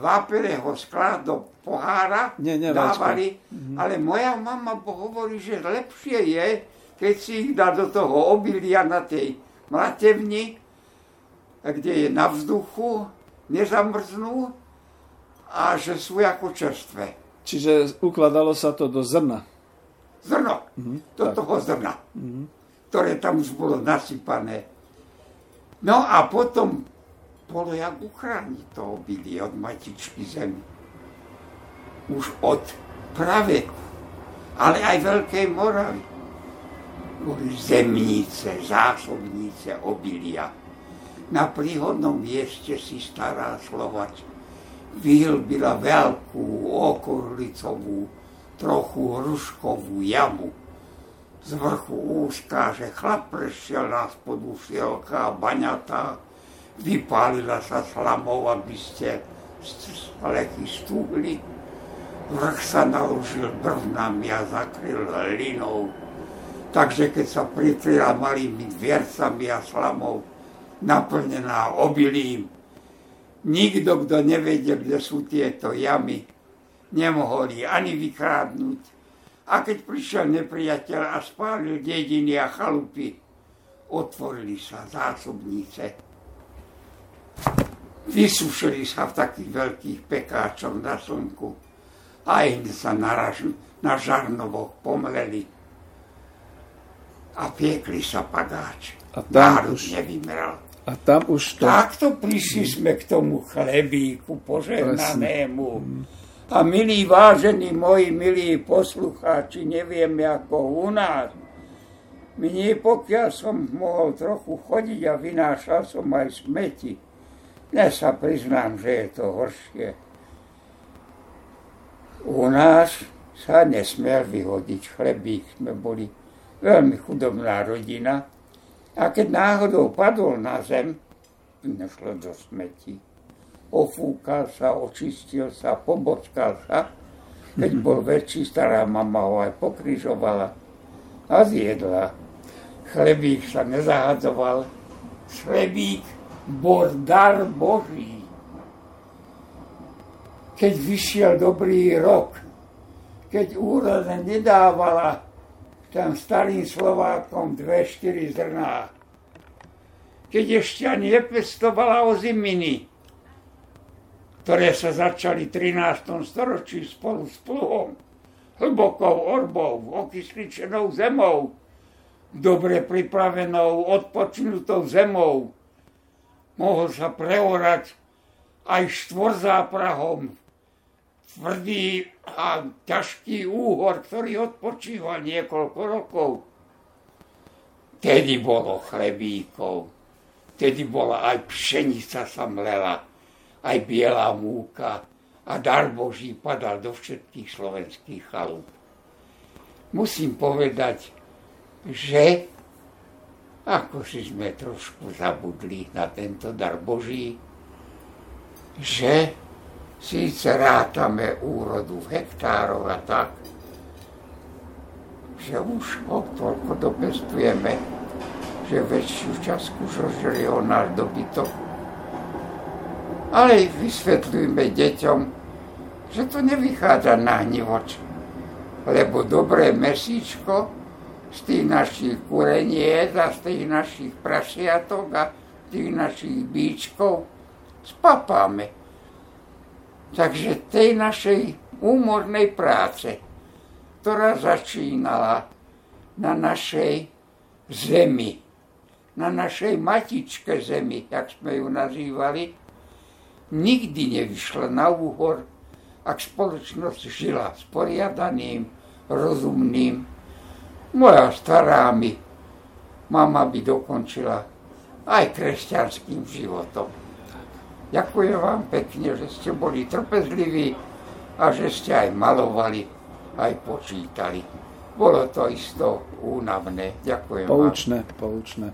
vápeného skla do pohára nie, nie, dávali, mm-hmm. ale moja mama hovorí, že lepšie je, keď si ich dá do toho obilia na tej mlatevni, kde je na vzduchu, nezamrznú a že sú ako čerstvé. Čiže ukladalo sa to do zrna. Zrno, mm-hmm, do tak. toho zrna, mm-hmm. ktoré tam už bolo nasypané. No a potom bolo jak uchrániť to obilie od matičky zemi. Už od praveku, ale aj Veľkej Moravy. Zemnice, zásobnice obilia. Na príhodnom mieste si stará Slovač vyhlbila veľkú okurlicovú, trochu hruškovú jamu. Z vrchu úzká, že chlap prešiel na spodu šielka baňatá, vypálila sa slamou, aby ste lechy stúhli. Vrch sa naložil brvnami a zakryl hlinou. Takže keď sa prikryla malými dviercami a slamou, naplnená obilím, nikto, kto nevedel, kde sú tieto jamy, nemohol ich ani vykrádnuť. A keď prišiel nepriateľ a spálil dediny a chalupy, otvorili sa zásobnice Vysušili sa v takých veľkých pekáčoch na slnku a hneď sa naraž, na žarnovoch pomleli a piekli sa pagáč. A tam Národ už, nevymeral. A tam už to... Takto prišli sme k tomu chlebíku požehnanému. A milí, vážení moji, milí poslucháči, neviem ako u nás. Mne pokiaľ som mohol trochu chodiť a vynášal som aj smeti, ja sa priznám, že je to horšie. U nás sa nesmiel vyhodiť chlebík, sme boli veľmi chudobná rodina. A keď náhodou padol na zem, nešlo do smeti. Ofúkal sa, očistil sa, pobočkal sa. Keď bol väčší, stará mama ho aj pokrižovala a zjedla. Chlebík sa nezahadzoval. Chlebík bol dar Boží. Keď vyšiel dobrý rok, keď úroda nedávala tam starým Slovákom dve, štyri zrná, keď ešte nepestovala oziminy, ktoré sa začali v 13. storočí spolu s pluhom, hlbokou orbou, okysličenou zemou, dobre pripravenou, odpočnutou zemou, mohol sa preorať aj štvorzáprahom. Tvrdý a ťažký úhor, ktorý odpočíval niekoľko rokov. Tedy bolo chlebíkov, tedy bola aj pšenica sa mlela, aj biela múka a dar Boží padal do všetkých slovenských chalúb. Musím povedať, že ako si sme trošku zabudli na tento dar Boží, že síce rátame úrodu v hektároch a tak, že už ho toľko dopestujeme, že väčšiu časť už o náš dobytok. Ale vysvetľujme deťom, že to nevychádza na hnivoč, lebo dobré mesíčko z tých našich kureniec a z tých našich prasiatok a tých našich bíčkov spapáme. Takže tej našej úmornej práce ktorá začínala na našej zemi, na našej matičke zemi, jak sme ju nazývali, nikdy nevyšla na úhor, ak spoločnosť žila s poriadaným, rozumným. Moja stará mi, mama by dokončila aj kresťanským životom. Ďakujem vám pekne, že ste boli trpezliví a že ste aj malovali aj počítali. Bolo to isto únavné. Ďakujem Poučné, vám. poučné.